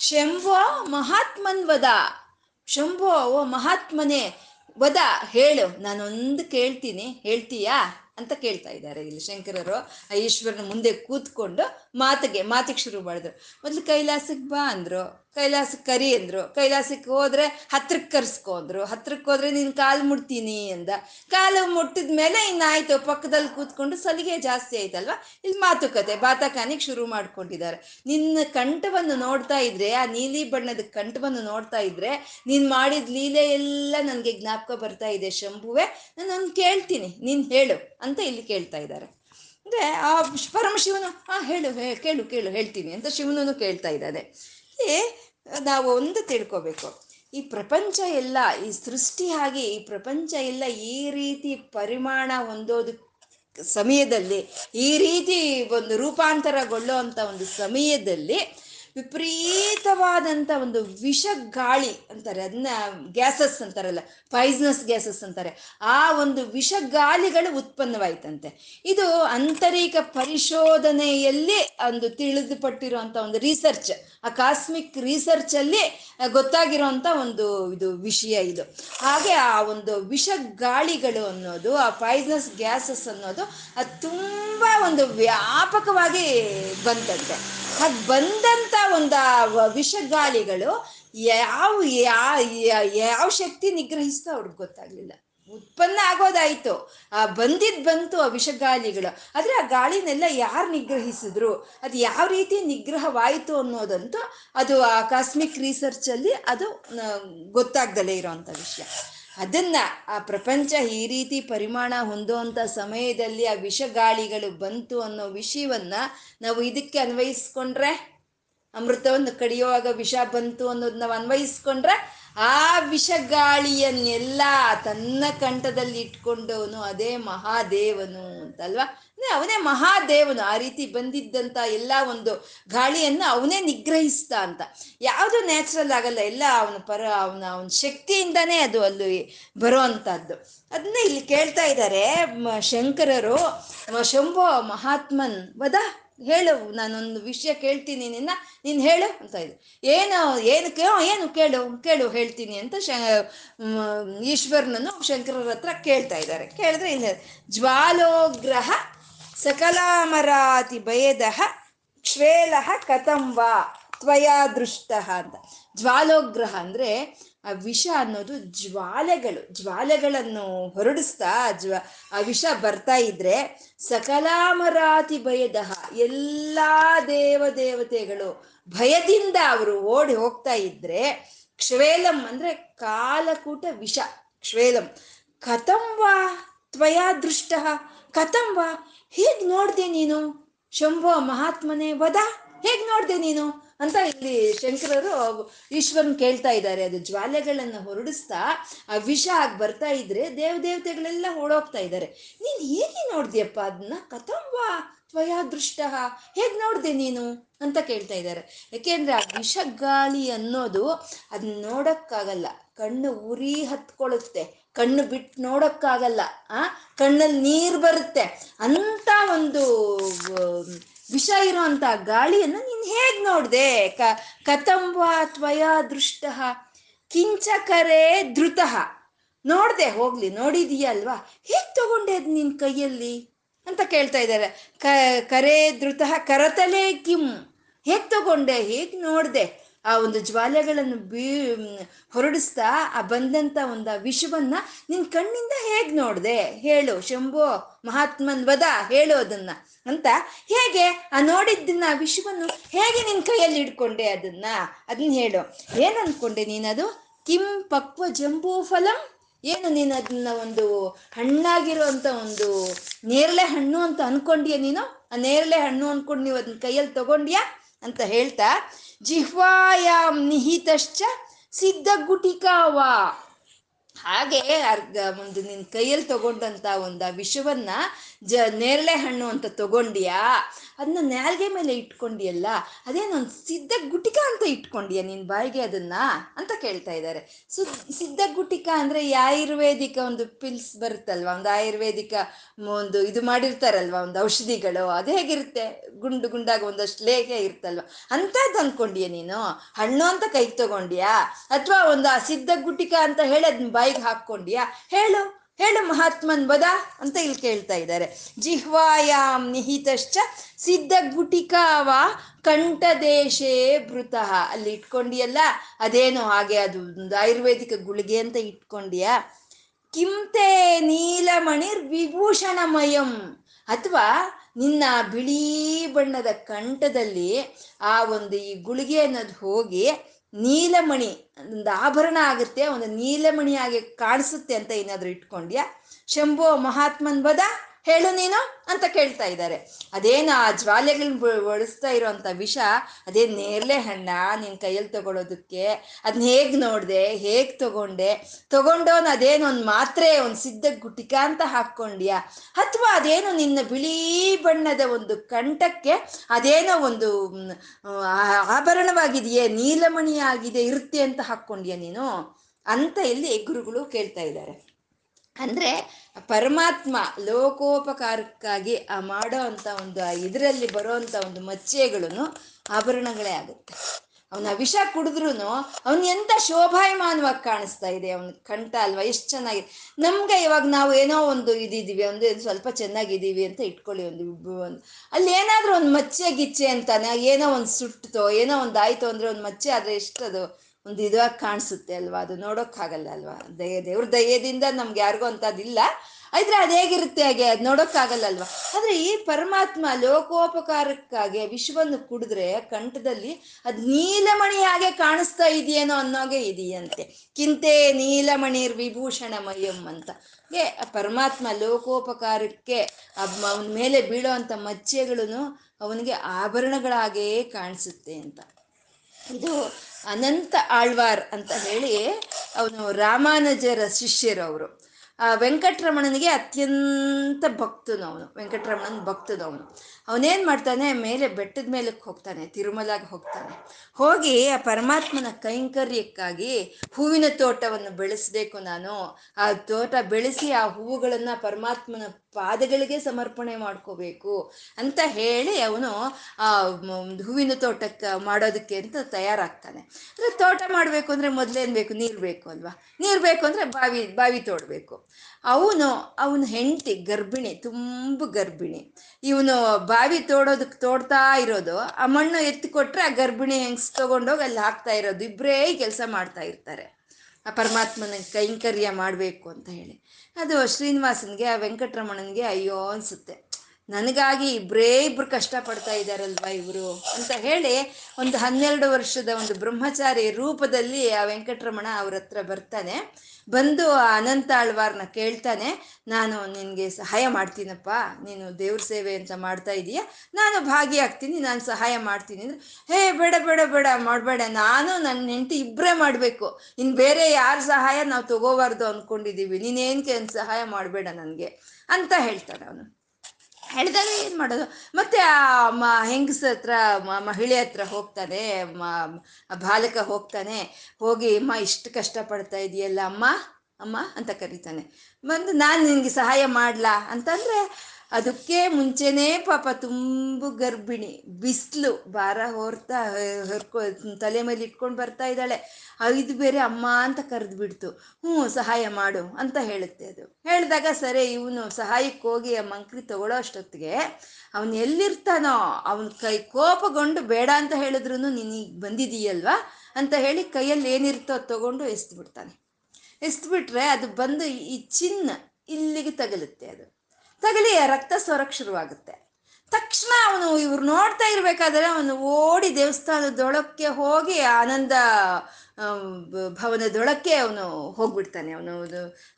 ಶಂಭೋ ಮಹಾತ್ಮನ್ ವದ. ಶಂಭೋ ಓ ಮಹಾತ್ಮನೇ ವದ, ಹೇಳು, ನಾನೊಂದು ಕೇಳ್ತೀನಿ, ಹೇಳ್ತೀಯಾ ಅಂತ ಕೇಳ್ತಾ ಇದ್ದಾರೆ ಇಲ್ಲಿ ಶಂಕರರು. ಆ ಈಶ್ವರನ ಮುಂದೆ ಕೂತ್ಕೊಂಡು ಮಾತಿಗೆ ಮಾತಿಗೆ ಶುರು ಮಾಡಿದ್ರು. ಮೊದಲು ಕೈಲಾಸಕ್ಕೆ ಬಾ ಅಂದ್ರು. ಕೈಲಾಸಕ್ಕೆ ಕರಿ ಅಂದ್ರು. ಕೈಲಾಸಕ್ಕೆ ಹೋದ್ರೆ ಹತ್ರಕ್ಕೆ ಕರ್ಸ್ಕೊ ಅಂದ್ರು. ಹತ್ರಕ್ಕೆ ಹೋದ್ರೆ ನೀನು ಕಾಲು ಮುಟ್ತೀನಿ ಅಂದ. ಕಾಲು ಮುಟ್ಟಿದ ಮೇಲೆ ಇನ್ನಾಯ್ತು ಪಕ್ಕದಲ್ಲಿ ಕೂತ್ಕೊಂಡು ಸಲಿಗೆ ಜಾಸ್ತಿ ಆಯ್ತಲ್ವಾ? ಇಲ್ಲಿ ಮಾತುಕತೆ. ಬಾತಕಾನಿಗೆ ಶುರು ಮಾಡ್ಕೊಂಡಿದ್ದಾರೆ. ನಿನ್ನ ಕಂಠವನ್ನು ನೋಡ್ತಾ ಇದ್ರೆ, ಆ ನೀಲಿ ಬಣ್ಣದ ಕಂಠವನ್ನು ನೋಡ್ತಾ ಇದ್ರೆ, ನೀನ್ ಮಾಡಿದ ಲೀಲೆ ಎಲ್ಲ ನನಗೆ ಜ್ಞಾಪಕ ಬರ್ತಾ ಇದೆ ಶಂಭುವೆ. ನಾನು ಕೇಳ್ತೀನಿ. ನೀನು ಹೇಳು ಅಂತ ಇಲ್ಲಿ ಕೇಳ್ತಾ ಇದ್ದಾರೆ. ಅಂದರೆ ಆ ಪರಮಶಿವನು ಹಾ ಹೇಳು, ಹೇ, ಕೇಳು ಕೇಳು, ಹೇಳ್ತೀನಿ ಅಂತ ಶಿವನೂ ಕೇಳ್ತಾ ಇದ್ದಾನೆ. ಈ ನಾವು ಒಂದು ತಿಳ್ಕೊಬೇಕು. ಈ ಪ್ರಪಂಚ ಎಲ್ಲ, ಈ ಸೃಷ್ಟಿ ಆಗಿ ಈ ಪ್ರಪಂಚ ಎಲ್ಲ ಈ ರೀತಿ ಪರಿಮಾಣ ಹೊಂದೋದು ಸಮಯದಲ್ಲಿ, ಈ ರೀತಿ ಒಂದು ರೂಪಾಂತರಗೊಳ್ಳೋ ಅಂತ ಒಂದು ಸಮಯದಲ್ಲಿ ವಿಪರೀತವಾದಂಥ ಒಂದು ವಿಷ ಗಾಳಿ ಅಂತಾರೆ. ಅದನ್ನ ಗ್ಯಾಸಸ್ ಅಂತಾರಲ್ಲ ಪಾಯ್ಸನಸ್ ಗ್ಯಾಸಸ್ ಅಂತಾರೆ. ಆ ಒಂದು ವಿಷ ಗಾಳಿಗಳು ಉತ್ಪನ್ನವಾಯ್ತಂತೆ. ಇದು ಆಂತರಿಕ ಪರಿಶೋಧನೆಯಲ್ಲಿ ಒಂದು ತಿಳಿದುಪಟ್ಟಿರುವಂಥ ಒಂದು ರಿಸರ್ಚ್ ಆ ಕಾಸ್ಮಿಕ್ ರಿಸರ್ಚ್ ಅಲ್ಲಿ ಗೊತ್ತಾಗಿರುವಂಥ ಒಂದು ಇದು ವಿಷಯ ಇದು. ಹಾಗೆ ಆ ಒಂದು ವಿಷ ಗಾಳಿಗಳು ಅನ್ನೋದು, ಆ ಪಾಯ್ಸನಸ್ ಗ್ಯಾಸಸ್ ಅನ್ನೋದು, ಅದು ತುಂಬ ಒಂದು ವ್ಯಾಪಕವಾಗಿ ಬಂತಂತೆ. ಹಾಗೆ ಬಂದಂಥ ಒಂದು ವಿಷಗಾಳಿಗಳು ವಿಷ ಗಾಳಿಗಳು ಯಾವ ಯಾವ ಯಾವ ಶಕ್ತಿ ನಿಗ್ರಹಿಸ್ತೋ ಅವ್ರಿಗೆ ಗೊತ್ತಾಗ್ಲಿಲ್ಲ. ಉತ್ಪನ್ನ ಆಗೋದಾಯ್ತು. ಆ ಬಂದಿದ್ ಬಂತು ಆ ವಿಷಗಾಲಿಗಳು ಆದ್ರೆ ಆ ಗಾಳಿನೆಲ್ಲ ಯಾರು ನಿಗ್ರಹಿಸಿದ್ರು? ಅದು ಯಾವ ರೀತಿ ನಿಗ್ರಹವಾಯಿತು ಅನ್ನೋದಂತೂ ಅದು ಆ ಕಾಸ್ಮಿಕ್ ರಿಸರ್ಚ್ ಅಲ್ಲಿ ಅದು ಗೊತ್ತಾಗ್ದಲೇ ಇರೋಂಥ ವಿಷಯ. ಅದನ್ನ ಆ ಪ್ರಪಂಚ ಈ ರೀತಿ ಪರಿಮಾಣ ಹೊಂದುವಂಥ ಸಮಯದಲ್ಲಿ ಆ ವಿಷಗಾಳಿಗಳು ಬಂತು ಅನ್ನೋ ವಿಷಯವನ್ನ ನಾವು ಇದಕ್ಕೆ ಅನ್ವಯಿಸ್ಕೊಂಡ್ರೆ ಅಮೃತವನ್ನು ಕಡಿಯುವಾಗ ವಿಷ ಬಂತು ಅನ್ನೋದು ನಾವು ಅನ್ವಯಿಸ್ಕೊಂಡ್ರೆ ಆ ವಿಷಗಾಳಿಯನ್ನೆಲ್ಲ ತನ್ನ ಕಂಠದಲ್ಲಿ ಇಟ್ಕೊಂಡವನು ಅದೇ ಮಹಾದೇವನು ಅಂತಲ್ವಾ? ಅಂದ್ರೆ ಅವನೇ ಮಹಾದೇವನು. ಆ ರೀತಿ ಬಂದಿದ್ದಂತ ಎಲ್ಲ ಒಂದು ಗಾಳಿಯನ್ನು ಅವನೇ ನಿಗ್ರಹಿಸ್ತಾ ಅಂತ. ಯಾವುದು ನ್ಯಾಚುರಲ್ ಆಗಲ್ಲ. ಎಲ್ಲ ಅವನ ಪರ, ಅವನ ಅವನ ಶಕ್ತಿಯಿಂದಾನೇ ಅದು ಅಲ್ಲಿ ಬರೋ ಅದನ್ನ ಇಲ್ಲಿ ಕೇಳ್ತಾ ಇದ್ದಾರೆ ಶಂಕರರು ಶಂಭೋ ಮಹಾತ್ಮನ್. ವದ? ಹೇಳು, ನಾನೊಂದು ವಿಷಯ ಕೇಳ್ತೀನಿ ನಿನ್ನ, ನೀನು ಹೇಳು ಅಂತ ಇದೆ. ಏನು ಏನು ಕೇ ಏನು ಕೇಳು ಕೇಳು, ಹೇಳ್ತೀನಿ ಅಂತ ಶ ಈಶ್ವರನನ್ನು ಶಂಕರರ ಹತ್ರ ಕೇಳ್ತಾ ಇದ್ದಾರೆ. ಕೇಳಿದ್ರೆ ಇಲ್ಲ ಜ್ವಾಲೋಗ್ರಹ ಸಕಲಾಮರಾತಿ ಭಯದ ಕ್ಷೇಲಹ ಕಥಂವಾ ತ್ವಯಾ ದೃಷ್ಟ ಅಂತ. ಜ್ವಾಲೋಗ್ರಹ ಅಂದ್ರೆ ಆ ವಿಷ ಅನ್ನೋದು ಜ್ವಾಲೆಗಳು, ಜ್ವಾಲೆಗಳನ್ನು ಹೊರಡಿಸ್ತಾ ಜ್ವ, ಆ ವಿಷ ಬರ್ತಾ ಇದ್ರೆ ಸಕಲಾಮರಾತಿ ಭಯದ ಎಲ್ಲಾ ದೇವದೇವತೆಗಳು ಭಯದಿಂದ ಅವರು ಓಡಿ ಹೋಗ್ತಾ ಇದ್ರೆ ಕ್ಷವೇಲಂ ಅಂದ್ರೆ ಕಾಲಕೂಟ ವಿಷ, ಕ್ಷವೇಲಂ. ಕಥಂವಾ ತ್ವಯಾ ದೃಷ್ಟ ಕಥಂವಾ ಹೇಗ್ ನೋಡ್ದೆ ನೀನು? ಶಂಭೋ ಮಹಾತ್ಮನೇ ವದ, ಹೇಗ್ ನೋಡ್ದೆ ನೀನು? ಅಂತ ಇಲ್ಲಿ ಶಂಕರರು ಈಶ್ವರನ್ ಕೇಳ್ತಾ ಇದ್ದಾರೆ. ಅದು ಜ್ವಾಲೆಗಳನ್ನ ಹೊರಡಿಸ್ತಾ ಆ ವಿಷ ಆಗಿ ಬರ್ತಾ ಇದ್ರೆ ದೇವದೇವತೆಗಳೆಲ್ಲ ಓಡೋಗ್ತಾ ಇದ್ದಾರೆ. ನೀನ್ ಹೇಗೆ ನೋಡ್ದಿಯಪ್ಪ ಅದನ್ನ ಕಥಂಬ ತ್ವಯಾ ದೃಷ್ಟ? ಹೇಗ್ ನೋಡ್ದೆ ನೀನು? ಅಂತ ಕೇಳ್ತಾ ಇದ್ದಾರೆ. ಯಾಕೆಂದ್ರೆ ಆ ವಿಷ ಗಾಳಿ ಅನ್ನೋದು ಅದನ್ನ ನೋಡಕ್ಕಾಗಲ್ಲ. ಕಣ್ಣು ಉರಿ ಹತ್ಕೊಳ್ಳುತ್ತೆ. ಕಣ್ಣು ಬಿಟ್ಟು ನೋಡಕ್ಕಾಗಲ್ಲ. ಆ? ಕಣ್ಣಲ್ಲಿ ನೀರು ಬರುತ್ತೆ. ಅಂತ ಒಂದು ವಿಷ ಇರುವಂತ ಗಾಳಿಯನ್ನು ನೀನು ಹೇಗ್ ನೋಡ್ದೆ? ಕ ಕಥಂವ ತ್ವಯಾ ದೃಷ್ಟ ಕಿಂಚಕರೇ ಧೃತ ನೋಡ್ದೆ, ಹೋಗ್ಲಿ, ನೋಡಿದೀಯಲ್ವಾ? ಹೇಗ್ ತಗೊಂಡೆ ಅದ್ ನಿನ್ ಕೈಯಲ್ಲಿ? ಅಂತ ಕೇಳ್ತಾ ಇದ್ದಾರೆ. ಕ, ಕರೇ ಧೃತ ಕರತಲೆ ಕಿಂ. ಹೇಗ್ ತಗೊಂಡೆ? ಹೇಗ್ ನೋಡ್ದೆ? ಆ ಒಂದು ಜ್ವಾಲೆಗಳನ್ನು ಬೀ ಹೊರಡಿಸ್ತಾ ಆ ಬಂದಂತ ಒಂದು ವಿಷವನ್ನ ನಿನ್ ಕಣ್ಣಿಂದ ಹೇಗ್ ನೋಡ್ದೆ? ಹೇಳು, ಶಂಭೋ, ಮಹಾತ್ಮನ್ ವದ, ಹೇಳು ಅದನ್ನ. ಅಂತ ಹೇಗೆ ಆ ನೋಡಿದ್ದನ್ನ ವಿಷವನ್ನು ಹೇಗೆ ನಿನ್ ಕೈಯಲ್ಲಿ ಇಡ್ಕೊಂಡೆ ಅದನ್ನ? ಅದನ್ನ ಹೇಳು. ಏನು ಅನ್ಕೊಂಡೆ ನೀನದು? ಕಿಂ ಪಕ್ವ ಜಂಬೂ ಫಲಂ? ಏನು ನೀನು ಅದನ್ನ ಒಂದು ಹಣ್ಣಾಗಿರುವಂತ ಒಂದು ನೇರಳೆ ಹಣ್ಣು ಅಂತ ಅನ್ಕೊಂಡ್ಯ ನೀನು? ಆ ನೇರಳೆ ಹಣ್ಣು ಅನ್ಕೊಂಡು ನೀವು ಅದನ್ನ ಕೈಯಲ್ಲಿ ತಗೊಂಡ್ಯಾ? ಅಂತ ಹೇಳ್ತಾ ಜಿಹ್ವಾಯಾಮ್ ನಿಹಿತಶ್ಚ ಸಿದ್ಧ ಗುಟಿಕಾವಾ ಹಾಗೆ ಅರ್ಧ ಒಂದು ನಿನ್ ಕೈಯಲ್ಲಿ ತಗೊಂಡಂತ ಒಂದು ಆ ವಿಷವನ್ನ ಜ ನೇರಳೆ ಹಣ್ಣು ಅಂತ ತಗೊಂಡಿಯಾ? ಅದನ್ನ ನ್ಯಾಲ್ಗೆ ಮೇಲೆ ಇಟ್ಕೊಂಡಿಯಲ್ಲ, ಅದೇನೊಂದು ಸಿದ್ಧ ಗುಟಿಕ ಅಂತ ಇಟ್ಕೊಂಡಿಯಾ ನಿನ್ ಬಾಯಿಗೆ ಅದನ್ನ? ಅಂತ ಕೇಳ್ತಾ ಇದ್ದಾರೆ ಸು, ಸಿದ್ಧ ಗುಟಿಕ ಅಂದ್ರೆ ಆಯುರ್ವೇದಿಕ ಒಂದು ಪಿಲ್ಸ್ ಬರುತ್ತಲ್ವ? ಒಂದು ಆಯುರ್ವೇದಿಕ ಒಂದು ಇದು ಮಾಡಿರ್ತಾರಲ್ವಾ? ಒಂದು ಔಷಧಿಗಳು, ಅದು ಹೇಗಿರುತ್ತೆ? ಗುಂಡು ಗುಂಡಾಗ ಒಂದಷ್ಟು ಲೇಖೆ ಇರ್ತಲ್ವ? ಅಂಥದ್ದು ಅನ್ಕೊಂಡಿಯ ನೀನು? ಹಣ್ಣು ಅಂತ ಕೈಗೆ ತಗೊಂಡಿಯಾ? ಅಥವಾ ಒಂದು ಆ ಸಿದ್ಧ ಗುಟಿಕ ಅಂತ ಹೇಳಿ ಅದನ್ನ ಬಾಯಿಗೆ ಹಾಕ್ಕೊಂಡ್ಯಾ? ಹೇಳು. ಹೇಳು ಮಹಾತ್ಮನ್ ಬದ ಅಂತ ಇಲ್ಲಿ ಕೇಳ್ತಾ ಇದ್ದಾರೆ. ಜಿಹ್ವಾಯಾಮ್ ನಿಹಿತಶ್ಚ ಸಿದ್ಧ ಗುಟಿಕಾವ ಕಂಠದೇಶೇ ಭೃತಃ. ಅಲ್ಲಿ ಇಟ್ಕೊಂಡಿಯಲ್ಲ, ಅದೇನೋ ಹಾಗೆ ಅದು ಒಂದು ಆಯುರ್ವೇದಿಕ ಗುಳಿಗೆ ಅಂತ ಇಟ್ಕೊಂಡಿಯಾ. ಕಿಂತೆ ನೀಲಮಣಿರ್ ವಿಭೂಷಣಮಯಂ ಅಥವಾ ನಿನ್ನ ಬಿಳಿ ಬಣ್ಣದ ಕಂಠದಲ್ಲಿ ಆ ಒಂದು ಈ ಗುಳಿಗೆ ಅನ್ನೋದು ಹೋಗಿ ನೀಲಮಣಿ ಒಂದು ಆಭರಣ ಆಗುತ್ತೆ ಒಂದು ನೀಲಮಣಿಯಾಗಿ ಕಾಣಿಸುತ್ತೆ ಅಂತ ಏನಾದರೂ ಇಟ್ಕೊಂಡ್ಯಾ? ಶಂಭೋ ಮಹಾತ್ಮನ್ ಬದ ಹೇಳು ನೀನು ಅಂತ ಕೇಳ್ತಾ ಇದ್ದಾರೆ. ಅದೇನು ಆ ಜ್ವಾಲೆಗಳನ್ನ ಬಳಸ್ತಾ ಇರುವಂತ ವಿಷ, ಅದೇ ನೇರಳೆ ಹಣ್ಣ ನಿನ್ನ ಕೈಯಲ್ಲಿ ತಗೊಳ್ಳೋದಕ್ಕೆ ಅದನ್ನ ಹೇಗೆ ನೋಡಿದೆ, ಹೇಗೆ ತಗೊಂಡೆ? ತಗೊಂಡೋನ್ ಅದೇನು ಒಂದು ಮಾತ್ರೆ, ಒಂದು ಸಿದ್ಧ ಗುಟಿಕ ಅಂತ ಹಾಕ್ಕೊಂಡ್ಯಾ? ಅಥವಾ ಅದೇನು ನಿನ್ನ ಬಿಳಿ ಬಣ್ಣದ ಒಂದು ಕಂಠಕ್ಕೆ ಅದೇನೋ ಒಂದು ಆಭರಣವಾಗಿದೆಯೇ ನೀಲಮಣಿ ಆಗಿದೆ ಇರುತ್ತೆ ಅಂತ ಹಾಕ್ಕೊಂಡ್ಯಾ ನೀನು? ಅಂತ ಇಲ್ಲಿ ಗುರುಗಳು ಕೇಳ್ತಾ ಇದ್ದಾರೆ. ಅಂದ್ರೆ ಪರಮಾತ್ಮ ಲೋಕೋಪಕಾರಕ್ಕಾಗಿ ಆ ಮಾಡೋ ಅಂತ ಒಂದು ಇದರಲ್ಲಿ ಬರೋ ಒಂದು ಮಚ್ಚೆಗಳು ಆಭರಣಗಳೇ ಆಗುತ್ತೆ. ಅವನ ವಿಷ ಕುಡಿದ್ರು ಅವನ್ ಎಂತ ಶೋಭಾಯಮಾನವಾಗಿ ಕಾಣಿಸ್ತಾ ಇದೆ, ಅವನ ಕಂಠ ಅಲ್ವಾ ಎಷ್ಟು ಚೆನ್ನಾಗಿದೆ ನಮ್ಗೆ ಇವಾಗ ನಾವು ಏನೋ ಒಂದು ಇದಿದೀವಿ, ಒಂದು ಸ್ವಲ್ಪ ಚೆನ್ನಾಗಿದ್ದೀವಿ ಅಂತ ಇಟ್ಕೊಳ್ಳಿ ಒಂದು ಒಂದು. ಅಲ್ಲಿ ಏನಾದ್ರೂ ಒಂದು ಮಚ್ಚೆ ಗಿಚ್ಚೆ ಅಂತಾನೆ, ಏನೋ ಒಂದು ಸುಟ್ಟತೋ ಏನೋ ಒಂದು ಆಯ್ತು ಅಂದ್ರೆ ಒಂದು ಮಚ್ಚೆ ಆದ್ರೆ ಎಷ್ಟದು? ಒಂದು ಇದಾಗಿ ಕಾಣಿಸುತ್ತೆ ಅಲ್ವಾ? ಅದು ನೋಡೋಕ್ಕಾಗಲ್ಲ ಅಲ್ವಾ? ದಯ, ದೇವ್ರ ದಯದಿಂದ ನಮ್ಗೆ ಯಾರಿಗೂ ಅಂತದಿಲ್ಲ ಆದ್ರೆ ಅದು ಹೇಗಿರುತ್ತೆ ಹಾಗೆ? ಅದು ನೋಡೋಕ್ಕಾಗಲ್ಲ ಅಲ್ವಾ? ಆದ್ರೆ ಈ ಪರಮಾತ್ಮ ಲೋಕೋಪಕಾರಕ್ಕಾಗಿ ವಿಶ್ವವನ್ನು ಕುಡಿದ್ರೆ ಕಂಠದಲ್ಲಿ ಅದು ನೀಲಮಣಿ ಹಾಗೆ ಕಾಣಿಸ್ತಾ ಇದೆಯೇನೋ ಅನ್ನೋಗೆ ಇದೆಯಂತೆ. ಕಿಂತೆ ನೀಲಮಣಿರ್ ವಿಭೂಷಣಮಯಂ ಅಂತ. ಏ ಪರಮಾತ್ಮ ಲೋಕೋಪಕಾರಕ್ಕೆ ಅವನ ಮೇಲೆ ಬೀಳೋ ಅಂತ ಮಚ್ಚೆಗಳನ್ನು ಅವನಿಗೆ ಆಭರಣಗಳಾಗೇ ಕಾಣಿಸುತ್ತೆ ಅಂತ. ಇದು ಅನಂತ ಆಳ್ವಾರ್ ಅಂತ ಹೇಳಿ ಅವನು ರಾಮಾನುಜರ ಶಿಷ್ಯರು ಅವರು. ಆ ವೆಂಕಟರಮಣನಿಗೆ ಅತ್ಯಂತ ಭಕ್ತನು ಅವನು. ವೆಂಕಟರಮಣನ ಭಕ್ತನು ಅವನು. ಅವನೇನು ಮಾಡ್ತಾನೆ? ಮೇಲೆ ಬೆಟ್ಟದ ಮೇಲಕ್ಕೆ ಹೋಗ್ತಾನೆ, ತಿರುಮಲಾಗೆ ಹೋಗ್ತಾನೆ. ಹೋಗಿ ಆ ಪರಮಾತ್ಮನ ಕೈಂಕರ್ಯಕ್ಕಾಗಿ ಹೂವಿನ ತೋಟವನ್ನು ಬೆಳೆಸಬೇಕು ನಾನು. ಆ ತೋಟ ಬೆಳೆಸಿ ಆ ಹೂವುಗಳನ್ನು ಪರಮಾತ್ಮನ ಪಾದಗಳಿಗೆ ಸಮರ್ಪಣೆ ಮಾಡ್ಕೋಬೇಕು ಅಂತ ಹೇಳಿ ಅವನು ಆ ಹೂವಿನ ತೋಟಕ್ಕೆ ಮಾಡೋದಕ್ಕೆ ಅಂತ ತಯಾರಾಗ್ತಾನೆ. ಅಂದರೆ ತೋಟ ಮಾಡಬೇಕು ಅಂದರೆ ಮೊದಲೇನು ಬೇಕು? ನೀರು ಬೇಕು ಅಲ್ವಾ? ನೀರು ಬೇಕು ಅಂದರೆ ಬಾವಿ ಬಾವಿ ತೋಡಬೇಕು. ಅವನು, ಅವನ ಹೆಂಡತಿ ಗರ್ಭಿಣಿ, ತುಂಬ ಗರ್ಭಿಣಿ. ಇವನು ಬಾವಿ ತೋಡೋದಕ್ಕೆ ತೋಡ್ತಾ ಇರೋದು, ಆ ಮಣ್ಣು ಎತ್ತಿ ಕೊಟ್ರೆ ಆ ಗರ್ಭಿಣಿ ಹೆಂಗ್ಸ್ ತೊಗೊಂಡೋಗಿ ಅಲ್ಲಿ ಹಾಕ್ತಾ ಇರೋದು. ಇಬ್ಬರೇ ಕೆಲಸ ಮಾಡ್ತಾ ಇರ್ತಾರೆ. ಆ ಪರಮಾತ್ಮನ ಕೈಂಕರ್ಯ ಮಾಡಬೇಕು ಅಂತ ಹೇಳಿ. ಅದು ಶ್ರೀನಿವಾಸನ್ಗೆ ಆ ವೆಂಕಟರಮಣನಿಗೆ ಅಯ್ಯೋ ಅನ್ಸುತ್ತೆ. ನನಗಾಗಿ ಇಬ್ಬರೇ ಇಬ್ರು ಕಷ್ಟಪಡ್ತಾ ಇದ್ದಾರಲ್ವಾ ಇವರು? ಅಂತ ಹೇಳಿ ಒಂದು ಹನ್ನೆರಡು ವರ್ಷದ ಒಂದು ಬ್ರಹ್ಮಚಾರಿ ರೂಪದಲ್ಲಿ ಆ ವೆಂಕಟರಮಣ ಅವ್ರ ಹತ್ರ ಬರ್ತಾನೆ. ಬಂದು ಆ ಅನಂತ ಆಳ್ವಾರ್ನ ಕೇಳ್ತಾನೆ, ನಾನು ನಿನಗೆ ಸಹಾಯ ಮಾಡ್ತೀನಪ್ಪ. ನೀನು ದೇವ್ರ ಸೇವೆ ಅಂತ ಮಾಡ್ತಾ ಇದೀಯ? ನಾನು ಭಾಗಿಯಾಗ್ತೀನಿ ನಾನು ಸಹಾಯ ಮಾಡ್ತೀನಿ. ಅಂದ್ರೆ, ಹೇ, ಬೇಡ ಬೇಡ ಬೇಡ, ಮಾಡಬೇಡ. ನಾನು ನನ್ನ ಹೆಂಡತಿ ಇಬ್ಬರೇ ಮಾಡಬೇಕು. ಇನ್ನು ಬೇರೆ ಯಾರ ಸಹಾಯ ನಾವು ತಗೋಬಾರ್ದು ಅಂದ್ಕೊಂಡಿದ್ದೀವಿ ನೀನೇನಕ್ಕೆ ಸಹಾಯ ಮಾಡಬೇಡ ನನಗೆ? ಅಂತ ಹೇಳ್ತಾನೆ ಅವನು. ಹೇಳಿದಾಗ ಏನು ಮಾಡೋದು? ಮತ್ತೆ ಆ ಮ ಹೆಂಗಸ ಹತ್ರ ಮಹಿಳೆ ಹತ್ರ ಹೋಗ್ತಾನೆ ಬಾಲಕ ಹೋಗ್ತಾನೆ, ಹೋಗಿ, ಅಮ್ಮ, ಇಷ್ಟು ಕಷ್ಟಪಡ್ತಾ ಇದೆಯಲ್ಲ ಅಮ್ಮ ಅಮ್ಮ, ಅಂತ ಕರೀತಾನೆ. ಬಂದು, ನಾನು ನಿನಗೆ ಸಹಾಯ ಮಾಡ್ಲಾ? ಅಂತಂದ್ರೆ ಅದಕ್ಕೆ ಮುಂಚೆನೇ ಪಾಪ ತುಂಬ ಗರ್ಭಿಣಿ, ಬಿಸಿಲು, ಭಾರ ಹೊರ್ತಾ, ಹೊರ್ಕೊ, ತಲೆ ಮೇಲೆ ಇಟ್ಕೊಂಡು ಬರ್ತಾ ಇದ್ದಾಳೆ. ಇದು ಬೇರೆ ಅಮ್ಮ ಅಂತ ಕರೆದು ಬಿಡ್ತು. ಹ್ಞೂ, ಸಹಾಯ ಮಾಡು ಅಂತ ಹೇಳುತ್ತೆ ಅದು. ಹೇಳಿದಾಗ ಸರಿ, ಇವನು ಸಹಾಯಕ್ಕೆ ಹೋಗಿ ಆ ಮಂಕ್ರಿ ತಗೊಳ್ಳೋ ಅಷ್ಟೊತ್ತಿಗೆ ಅವನು ಎಲ್ಲಿರ್ತಾನೋ, ಅವನ ಕೈ ಕೋಪಗೊಂಡು ಬೇಡ ಅಂತ ಹೇಳಿದ್ರು ನೀನು ಈಗ ಬಂದಿದೀಯಲ್ವಾ ಅಂತ ಹೇಳಿ ಕೈಯಲ್ಲಿ ಏನಿರ್ತೋ ತಗೊಂಡು ಎಸ್ದು ಬಿಡ್ತಾನೆ ಎಸ್ದ್ಬಿಟ್ರೆ ಅದು ಬಂದು ಈ ಚಿನ್ನ ಇಲ್ಲಿಗೆ ತಗಲುತ್ತೆ ಅದು. ತಗಲಿ ರಕ್ತ ಸೋರಕ್ಕೆ ಶುರುವಾಗುತ್ತೆ ತಕ್ಷಣ ಅವನು ಇವ್ರು ನೋಡ್ತಾ ಇರ್ಬೇಕಾದ್ರೆ ಅವನು ಓಡಿ ದೇವಸ್ಥಾನದೊಳಕ್ಕೆ ಹೋಗಿ ಆನಂದ ಭವನದೊಳಕ್ಕೆ ಅವನು ಹೋಗ್ಬಿಡ್ತಾನೆ. ಅವನು,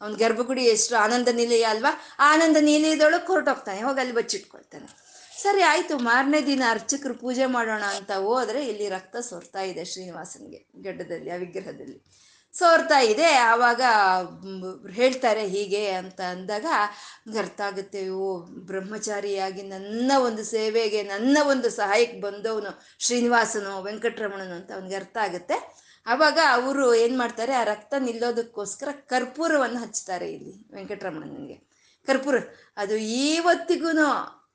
ಅವನ ಗರ್ಭಗುಡಿ ಎಷ್ಟು ಆನಂದ ನಿಲಯ ಅಲ್ವಾ? ಆನಂದ ನಿಲಯದೊಳಕ್ಕೆ ಹೊರಟೋಗ್ತಾನೆ. ಹೋಗಿ ಅಲ್ಲಿ ಬಚ್ಚಿಟ್ಕೊಳ್ತಾನೆ. ಸರಿ, ಆಯ್ತು. ಮಾರನೇ ದಿನ ಅರ್ಚಕರು ಪೂಜೆ ಮಾಡೋಣ ಅಂತ ಹೋದ್ರೆ ಇಲ್ಲಿ ರಕ್ತ ಸೋರ್ತಾ ಇದೆ ಶ್ರೀನಿವಾಸನ್ಗೆ, ಗಡ್ಡದಲ್ಲಿ ಆ ವಿಗ್ರಹದಲ್ಲಿ ಸೋರ್ತಾ ಇದೆ. ಆವಾಗ ಹೇಳ್ತಾರೆ ಹೀಗೆ ಅಂತ ಅಂದಾಗ ಅರ್ಥ ಆಗುತ್ತೆ. ಓ ಬ್ರಹ್ಮಚಾರಿಯಾಗಿ ನನ್ನ ಒಂದು ಸೇವೆಗೆ, ನನ್ನ ಒಂದು ಸಹಾಯಕ್ಕೆ ಬಂದವನು ಶ್ರೀನಿವಾಸನು, ವೆಂಕಟರಮಣನು ಅಂತ ಅವನಿಗೆ ಅರ್ಥ ಆಗುತ್ತೆ. ಆವಾಗ ಅವರು ಏನು ಮಾಡ್ತಾರೆ, ಆ ರಕ್ತ ನಿಲ್ಲೋದಕ್ಕೋಸ್ಕರ ಕರ್ಪೂರವನ್ನು ಹಚ್ತಾರೆ ಇಲ್ಲಿ ವೆಂಕಟರಮಣನಿಗೆ. ಕರ್ಪೂರ, ಅದು ಇವತ್ತಿಗೂ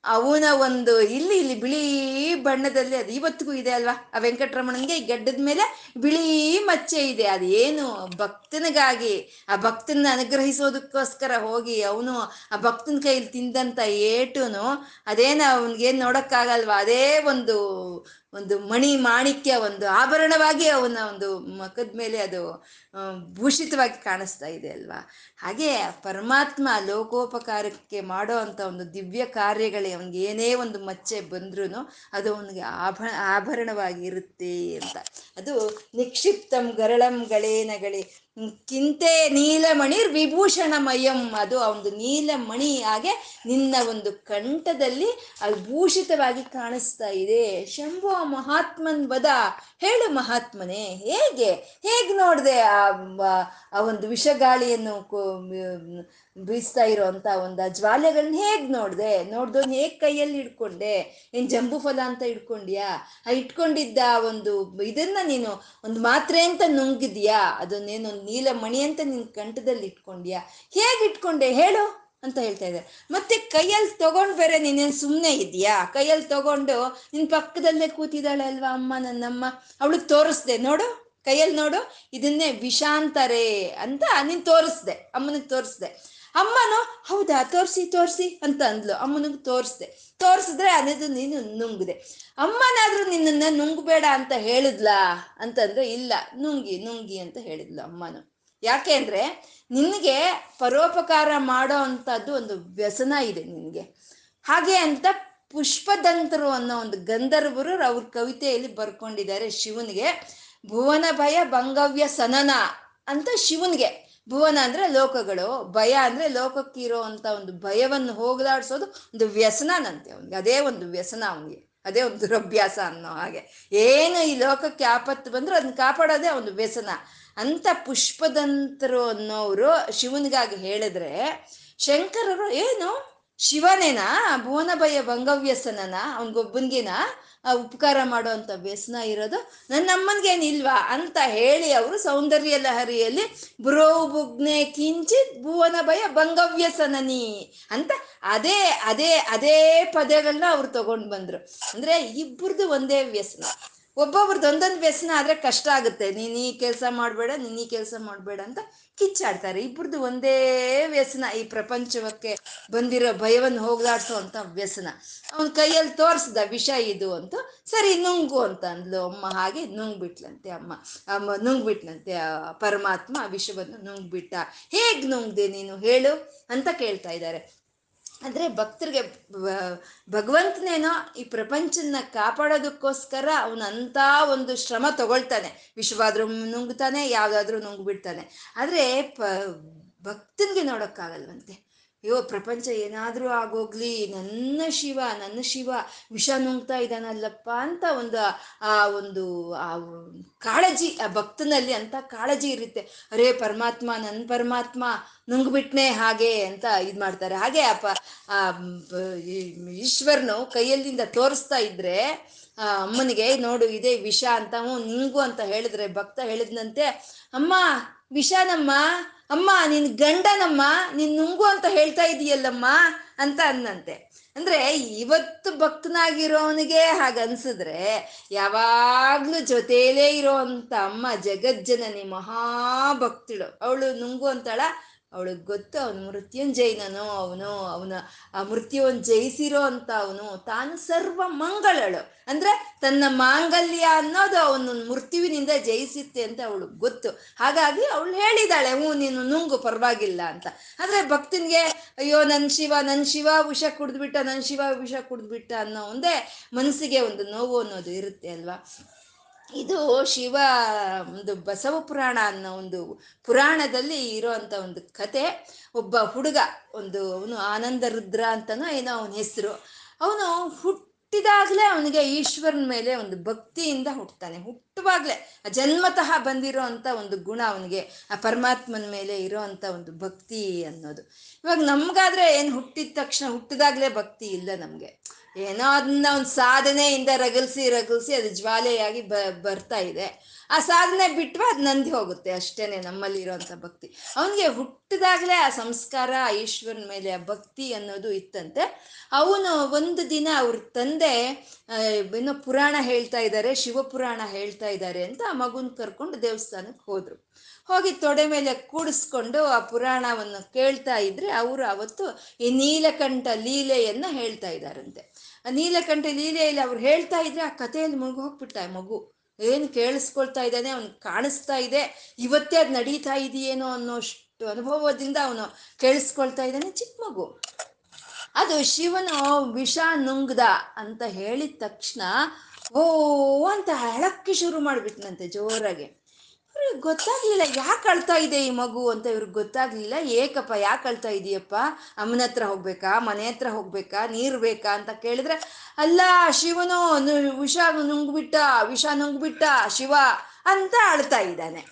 ಅವನ ಒಂದು ಇಲ್ಲಿ ಇಲ್ಲಿ ಬಿಳಿ ಬಣ್ಣದಲ್ಲಿ ಅದು ಇವತ್ತಿಗೂ ಇದೆ ಅಲ್ವಾ? ಆ ವೆಂಕಟರಮಣನ್ಗೆ ಗಡ್ಡದ ಮೇಲೆ ಬಿಳಿ ಮಚ್ಚೆ ಇದೆ. ಅದು ಏನು ಭಕ್ತನಿಗಾಗಿ, ಆ ಭಕ್ತನ ಅನುಗ್ರಹಿಸೋದಕ್ಕೋಸ್ಕರ ಹೋಗಿ ಅವನು ಆ ಭಕ್ತನ ಕೈಯಲ್ಲಿ ತಿಂದಂತ ಏಟುನು, ಅದೇನು ಅವನಿಗೇನು ನೋಡಕ್ಕಾಗಲ್ವಾ? ಅದೇ ಒಂದು ಒಂದು ಮಣಿ ಮಾಣಿಕ್ಯ ಒಂದು ಆಭರಣವಾಗಿ ಅವನ ಒಂದು ಮಖದ ಮೇಲೆ ಅದು ಭೂಷಿತವಾಗಿ ಕಾಣಿಸ್ತಾ ಇದೆ ಅಲ್ವಾ? ಹಾಗೆ ಪರಮಾತ್ಮ ಲೋಕೋಪಕಾರಕ್ಕೆ ಮಾಡೋ ಅಂಥ ಒಂದು ದಿವ್ಯ ಕಾರ್ಯಗಳೇ ಅವನಿಗೆ ಏನೇ ಒಂದು ಮಚ್ಚೆ ಬಂದ್ರೂ ಅದು ಅವನಿಗೆ ಆಭ, ಆಭರಣವಾಗಿರುತ್ತೆ ಅಂತ. ಅದು ನಿಕ್ಷಿಪ್ತಂ ಗರಳಂ ಗಳೇನಗಳಿ ಕಿಂತೆ ನೀಲಮಣಿ ವಿಭೂಷಣಮಯಂ. ಅದು ಒಂದು ನೀಲಮಣಿ ಹಾಗೆ ನಿನ್ನ ಒಂದು ಕಂಠದಲ್ಲಿ ಅದು ಭೂಷಿತವಾಗಿ ಕಾಣಿಸ್ತಾ ಇದೆ. ಶಂಭು ಮಹಾತ್ಮನ್ ಬದ ಹೇಳು ಮಹಾತ್ಮನೇ, ಹೇಗೆ? ಹೇಗೆ ನೋಡಿದೆ ಆ ಆ ಒಂದು ವಿಷಗಾಳಿಯನ್ನು ಬೀಸ್ತಾ ಇರೋಂಥ ಒಂದು ಜ್ವಾಲೆಗಳನ್ನ ಹೇಗೆ ನೋಡಿದೆ? ನೋಡ್ದೋನ್ ಹೇಗೆ ಕೈಯಲ್ಲಿ ಹಿಡ್ಕೊಂಡೆ? ಏನ್ ಜಂಬು ಫಲ ಅಂತ ಹಿಡ್ಕೊಂಡಿಯಾ? ಆ ಇಟ್ಕೊಂಡಿದ್ದ ಒಂದು ಇದನ್ನ ನೀನು ಒಂದು ಮಾತ್ರೆ ಅಂತ ನುಂಗಿದ್ಯಾ? ಅದನ್ನೇನು ನೀಲ ಮಣಿ ಅಂತ ನಿನ್ ಕಂಠದಲ್ಲಿ ಇಟ್ಕೊಂಡ್ಯಾ ಹೇಗೆ ಇಟ್ಕೊಂಡೆ ಹೇಳು ಅಂತ ಹೇಳ್ತಾ ಇದ್ದಾರೆ ಮತ್ತೆ ಕೈಯಲ್ಲಿ ತಗೊಂಡ್ ಬೇರೆ ನೀನೇನ್ ಸುಮ್ಮನೆ ಇದೆಯಾ? ಕೈಯಲ್ಲಿ ತಗೊಂಡು ನಿನ್ ಪಕ್ಕದಲ್ಲೇ ಕೂತಿದ್ದಾಳೆ ಅಲ್ವಾ ಅಮ್ಮ, ನನ್ನಮ್ಮ? ಅವಳಿಗೆ ತೋರಿಸ್ದೆ. ನೋಡು ಕೈಯಲ್ಲಿ ನೋಡು, ಇದನ್ನೇ ವಿಷಾಂತರೇ ಅಂತ ನೀನ್ ತೋರಿಸ್ದೆ. ಅಮ್ಮನಿಗೆ ತೋರಿಸ್ದೆ. ಅಮ್ಮನು, ಹೌದಾ, ತೋರಿಸಿ ತೋರಿಸಿ ಅಂತ ಅಂದ್ಲು ಅಮ್ಮನಿಗೆ ತೋರಿಸ್ದೆ. ತೋರಿಸಿದ್ರೆ ಅನ್ನೋದು ನೀನು ನುಂಗಿದೆ. ಅಮ್ಮನಾದ್ರೂ ನಿನ್ನನ್ನ ನುಂಗ್ಬೇಡ ಅಂತ ಹೇಳಿದ್ಲಾ? ಅಂತಂದ್ರೆ ಇಲ್ಲ. ನುಂಗಿ ನುಂಗಿ ಅಂತ ಹೇಳಿದ್ಲು ಅಮ್ಮನು. ಯಾಕೆ ಅಂದ್ರೆ ನಿನಗೆ ಪರೋಪಕಾರ ಮಾಡೋ ಅಂತದ್ದು ಒಂದು ವ್ಯಸನ ಇದೆ ನಿನಗೆ. ಹಾಗೆ ಅಂತ ಪುಷ್ಪದಂತರು ಅನ್ನೋ ಒಂದು ಗಂಧರ್ವರು ಅವ್ರ ಕವಿತೆಯಲ್ಲಿ ಬರ್ಕೊಂಡಿದ್ದಾರೆ ಶಿವನಿಗೆ ಭುವನ ಭಯ ಭಂಗವ್ಯ ಸನನ ಅಂತ ಶಿವನ್ಗೆ. ಭುವನ ಅಂದ್ರೆ ಲೋಕಗಳು, ಭಯ ಅಂದ್ರೆ ಲೋಕಕ್ಕಿರೋ ಅಂತ ಒಂದು ಭಯವನ್ನು ಹೋಗಲಾಡಿಸೋದು ಒಂದು ವ್ಯಸನನಂತೆ ಅವನಿಗೆ. ಅದೇ ಒಂದು ವ್ಯಸನ ಅವನಿಗೆ. ಅದೇ ಒಂದು ದುರಭ್ಯಾಸ ಅನ್ನೋ ಹಾಗೆ. ಏನು ಈ ಲೋಕಕ್ಕೆ ಆಪತ್ತು ಬಂದರೂ ಅದನ್ನ ಕಾಪಾಡೋದೇ ಒಂದು ವ್ಯಸನ. ಅಂತ ಪುಷ್ಪದಂತರು ಅನ್ನೋರು ಶಿವನಿಗಾಗಿ ಹೇಳಿದ್ರೆ, ಶಂಕರರು, ಏನು? ಶಿವನೇನಾ? ಭುವನ ಭಯ, ಭಂಗವ್ಯಸನನ? ಅವನಿಗೊಬ್ಬನಿಗೇನ? ಉಪಕಾರ ಮಾಡುವಂಥ ವ್ಯಸನ ಇರೋದು ನನ್ನ ಅಮ್ಮನಿಗೇನಿಲ್ವಾ ಅಂತ ಹೇಳಿ ಅವರು ಸೌಂದರ್ಯ ಲಹರಿಯಲ್ಲಿ ಬ್ರೋ ಬುಗ್ನೆ ಕಿಂಚಿತ್ ಭುವನ ಭಯ ಭಂಗವ್ಯಸನನಿ ಅಂತ ಅದೇ ಅದೇ ಅದೇ ಪದಗಳನ್ನ ಅವ್ರು ತಗೊಂಡ್ ಬಂದ್ರು. ಅಂದ್ರೆ ಇಬ್ಬರದು ಒಂದೇ ವ್ಯಸನ. ಒಬ್ಬೊಬ್ರದ್ದು ಒಂದೊಂದು ವ್ಯಸನ ಆದರೆ ಕಷ್ಟ ಆಗುತ್ತೆ. ನೀನು ಈ ಕೆಲಸ ಮಾಡಬೇಡ, ನೀನು ಈ ಕೆಲಸ ಮಾಡಬೇಡ ಅಂತ ಕಿಚ್ಚಾಡ್ತಾರೆ. ಇಬ್ಬರದ್ದು ಒಂದೇ ವ್ಯಸನ. ಈ ಪ್ರಪಂಚಕ್ಕೆ ಬಂದಿರೋ ಭಯವನ್ನು ಹೋಗ್ಲಾಡ್ಸೋ ಅಂತ ವ್ಯಸನ. ಅವನ ಕೈಯಲ್ಲಿ ತೋರಿಸ್ದ ವಿಷ ಇದು ಅಂತ, ಸರಿ, ನುಂಗು ಅಂತ ಅಂದ್ಲು ಅಮ್ಮ. ಹಾಗೆ ನುಂಗ್ಬಿಟ್ಲಂತೆ ಅಮ್ಮ. ಅಮ್ಮ ನುಂಗ್ಬಿಟ್ಲಂತೆ ಪರಮಾತ್ಮ ಆ ವಿಷವನ್ನು ನುಂಗ್ಬಿಟ್ಟ. ಹೇಗೆ ನುಂಗ್ದೆ ನೀನು? ಹೇಳು ಅಂತ ಕೇಳ್ತಾ ಇದ್ದಾರೆ. ಅಂದ್ರೆ ಭಕ್ತರಿಗೆ ಭಗವಂತನೇನೋ ಈ ಪ್ರಪಂಚನ ಕಾಪಾಡೋದಕ್ಕೋಸ್ಕರ ಅಂತ ಒಂದು ಶ್ರಮ ತಗೊಳ್ತಾನೆ. ವಿಶ್ವಾದ್ರೂ ನುಂಗ್ತಾನೆ, ಯಾವುದಾದ್ರೂ ನುಂಗ್ಬಿಡ್ತಾನೆ. ಆದರೆ ಪ, ಭಕ್ತನಿಗೆ ನೋಡೋಕ್ಕಾಗಲ್ವಂತೆ. ಅಯ್ಯೋ, ಪ್ರಪಂಚ ಏನಾದರೂ ಆಗೋಗ್ಲಿ, ನನ್ನ ಶಿವ ನನ್ನ ಶಿವ, ವಿಷ ನುಂಗ್ತಾ ಇದ್ದಾನಲ್ಲಪ್ಪ ಅಂತ ಒಂದು, ಆ ಒಂದು, ಆ ಕಾಳಜಿ, ಆ ಭಕ್ತನಲ್ಲಿ ಅಂತ ಕಾಳಜಿ ಇರುತ್ತೆ. ಅರೇ ಪರಮಾತ್ಮ ನನ್ನ ಪರಮಾತ್ಮ, ನುಂಗ್ಬಿಟ್ನೆ ಹಾಗೆ ಅಂತ ಇದು ಮಾಡ್ತಾರೆ. ಹಾಗೆ ಅಪ್ಪ ಆ ಈಶ್ವರನು ಕೈಯಲ್ಲಿಂದ ತೋರಿಸ್ತಾ ಇದ್ರೆ ಅಮ್ಮನಿಗೆ, ನೋಡು, ಇದೇ ವಿಷ ಅಂತ ನಿಂಗು ಅಂತ ಹೇಳಿದ್ರೆ, ಭಕ್ತ ಹೇಳಿದ್ನಂತೆ, ಅಮ್ಮ, ವಿಷನಮ್ಮ ಅಮ್ಮ, ನಿನ್ ಗಂಡನಮ್ಮ, ನೀನ್ ನುಂಗು ಅಂತ ಹೇಳ್ತಾ ಇದೀಯಲ್ಲಮ್ಮ ಅಂತ ಅಂದಂತೆ ಅಂದ್ರೆ ಇವತ್ತು ಭಕ್ತನಾಗಿರೋನಿಗೆ ಹಾಗನ್ಸಿದ್ರೆ ಯಾವಾಗ್ಲೂ ಜೊತೆಯಲ್ಲೇ ಇರೋ ಅಂತ ಅಮ್ಮ ಜಗಜ್ಜನನಿ ಮಹಾಭಕ್ತಿಳು. ಅವಳು ನುಂಗು ಅಂತಾಳ ಅವಳಿಗೆ ಗೊತ್ತು, ಅವನು ಮೃತ್ಯುಂಜಯನೋ ಅವನು, ಅವನ, ಆ ಮೃತ್ಯುವನ್ನು ಜಯಿಸಿರೋ ಅಂತ ಅವನು, ತಾನು ಸರ್ವ ಮಂಗಳಳು. ಅಂದ್ರೆ ತನ್ನ ಮಾಂಗಲ್ಯ ಅನ್ನೋದು ಅವನು ಮೃತ್ಯುವಿನಿಂದ ಜಯಿಸುತ್ತೆ ಅಂತ ಅವಳು ಗೊತ್ತು. ಹಾಗಾಗಿ ಅವಳು ಹೇಳಿದಾಳೆ, ಹ್ಞೂ, ನೀನು ನುಂಗು, ಪರವಾಗಿಲ್ಲ ಅಂತ. ಆದ್ರೆ ಭಕ್ತನಿಗೆ, ಅಯ್ಯೋ ನನ್ನ ಶಿವ ನನ್ನ ಶಿವ, ವಿಷ ಕುಡಿದ್ಬಿಟ್ಟ ನನ್ನ ಶಿವ, ವಿಷ ಕುಡಿದ್ಬಿಟ್ಟ ಅನ್ನೋ ಒಂದೇ ಮನಸ್ಸಿಗೆ ಒಂದು ನೋವು ಅನ್ನೋದು ಇರುತ್ತೆ ಅಲ್ವಾ? ಇದು ಶಿವ ಒಂದು ಬಸವ ಪುರಾಣ ಅನ್ನೋ ಒಂದು ಪುರಾಣದಲ್ಲಿ ಇರೋಂಥ ಒಂದು ಕತೆ. ಒಬ್ಬ ಹುಡುಗ, ಒಂದು ಅವನು ಆನಂದ ರುದ್ರ ಅಂತನೋ ಏನೋ ಅವನ ಹೆಸರು. ಅವನು ಹುಟ್ಟಿದಾಗಲೇ ಅವನಿಗೆ ಈಶ್ವರನ ಮೇಲೆ ಒಂದು ಭಕ್ತಿಯಿಂದ ಹುಟ್ಟುತ್ತಾನೆ ಹುಟ್ಟುವಾಗಲೇ ಜನ್ಮತಃ ಬಂದಿರೋ ಅಂಥ ಒಂದು ಗುಣ ಅವನಿಗೆ, ಆ ಪರಮಾತ್ಮನ ಮೇಲೆ ಇರೋ ಒಂದು ಭಕ್ತಿ ಅನ್ನೋದು. ಇವಾಗ ನಮ್ಗಾದ್ರೆ ಏನು ಹುಟ್ಟಿದ ತಕ್ಷಣ ಹುಟ್ಟಿದಾಗಲೇ ಭಕ್ತಿ ಇಲ್ಲ ನಮಗೆ. ಏನೋ ಅದನ್ನ ಒಂದು ಸಾಧನೆಯಿಂದ ರಗಲ್ಸಿ ರಗಲ್ಸಿ ಅದು ಜ್ವಾಲೆಯಾಗಿ ಬ, ಬರ್ತಾ ಇದೆ. ಆ ಸಾಧನೆ ಬಿಟ್ಟು ಅದು ನಂದಿ ಹೋಗುತ್ತೆ ಅಷ್ಟೇನೆ ನಮ್ಮಲ್ಲಿ ಇರೋಂಥ ಭಕ್ತಿ. ಅವನಿಗೆ ಹುಟ್ಟಿದಾಗಲೇ ಆ ಸಂಸ್ಕಾರ, ಆ ಈಶ್ವರನ ಮೇಲೆ ಆ ಭಕ್ತಿ ಅನ್ನೋದು ಇತ್ತಂತೆ. ಅವನು ಒಂದು ದಿನ ಅವ್ರ ತಂದೆ ಏನೋ ಪುರಾಣ ಹೇಳ್ತಾ ಇದ್ದಾರೆ ಶಿವಪುರಾಣ ಹೇಳ್ತಾ ಇದ್ದಾರೆ ಅಂತ ಆ ಮಗುನ ಕರ್ಕೊಂಡು ದೇವಸ್ಥಾನಕ್ಕೆ ಹೋದರು. ಹೋಗಿ ತೊಡೆ ಮೇಲೆ ಕೂಡಿಸ್ಕೊಂಡು ಆ ಪುರಾಣವನ್ನು ಕೇಳ್ತಾ ಇದ್ರೆ ಅವರು ಅವತ್ತು ಈ ನೀಲಕಂಠ ಲೀಲೆಯನ್ನು ಹೇಳ್ತಾ ಇದ್ದಾರಂತೆ ನೀಲಕಂಠ ಲೀಲೆಯಲ್ಲಿ ಅವ್ರು ಹೇಳ್ತಾ ಇದ್ರೆ ಆ ಕಥೆಯಲ್ಲಿ ಮುಳುಗಿ ಹೋಗ್ಬಿಟ್ಟ ಆ ಮಗು. ಏನು ಕೇಳಿಸ್ಕೊಳ್ತಾ ಇದ್ದಾನೆ ಅವ್ನು ಕಾಣಿಸ್ತಾ ಇದೆ. ಇವತ್ತೇ ಅದು ನಡೀತಾ ಇದೆಯೇನೋ ಅನ್ನೋಷ್ಟು ಅನುಭವದಿಂದ ಅವನು ಕೇಳಿಸ್ಕೊಳ್ತಾ ಇದ್ದಾನೆ ಚಿಕ್ಕ ಮಗು. ಅದು ಶಿವನು ವಿಷ ನುಂಗ್ದ ಅಂತ ಹೇಳಿದ ತಕ್ಷಣ, ಓ ಅಂತ ಅಳಕ್ಕೆ ಶುರು ಮಾಡಿಬಿಟ್ನಂತೆ ಜೋರಾಗಿ. ಇವ್ರಿಗೆ ಗೊತ್ತಾಗ್ಲಿಲ್ಲ, ಯಾಕೆ ಅಳ್ತಾ ಇದೆ ಈ ಮಗು ಅಂತ ಇವ್ರಿಗೆ ಗೊತ್ತಾಗ್ಲಿಲ್ಲ. ಏಕಪ್ಪ, ಯಾಕೆ ಅಳ್ತಾ ಇದೆಯಪ್ಪ? ಅಮ್ಮನ ಹತ್ರ ಹೋಗ್ಬೇಕಾ? ಮನೆ ಹತ್ರ ಹೋಗ್ಬೇಕಾ? ನೀರು ಬೇಕಾ ಅಂತ ಕೇಳಿದ್ರೆ, ಅಲ್ಲ, ಶಿವನು ವಿಷ ನುಂಗ್ಬಿಟ್ಟ ವಿಷ ನುಂಗ್ಬಿಟ್ಟ, ಶಿವ ಅಂತ ಅಳ್ತಾ ಇದ್ದಾನೆ.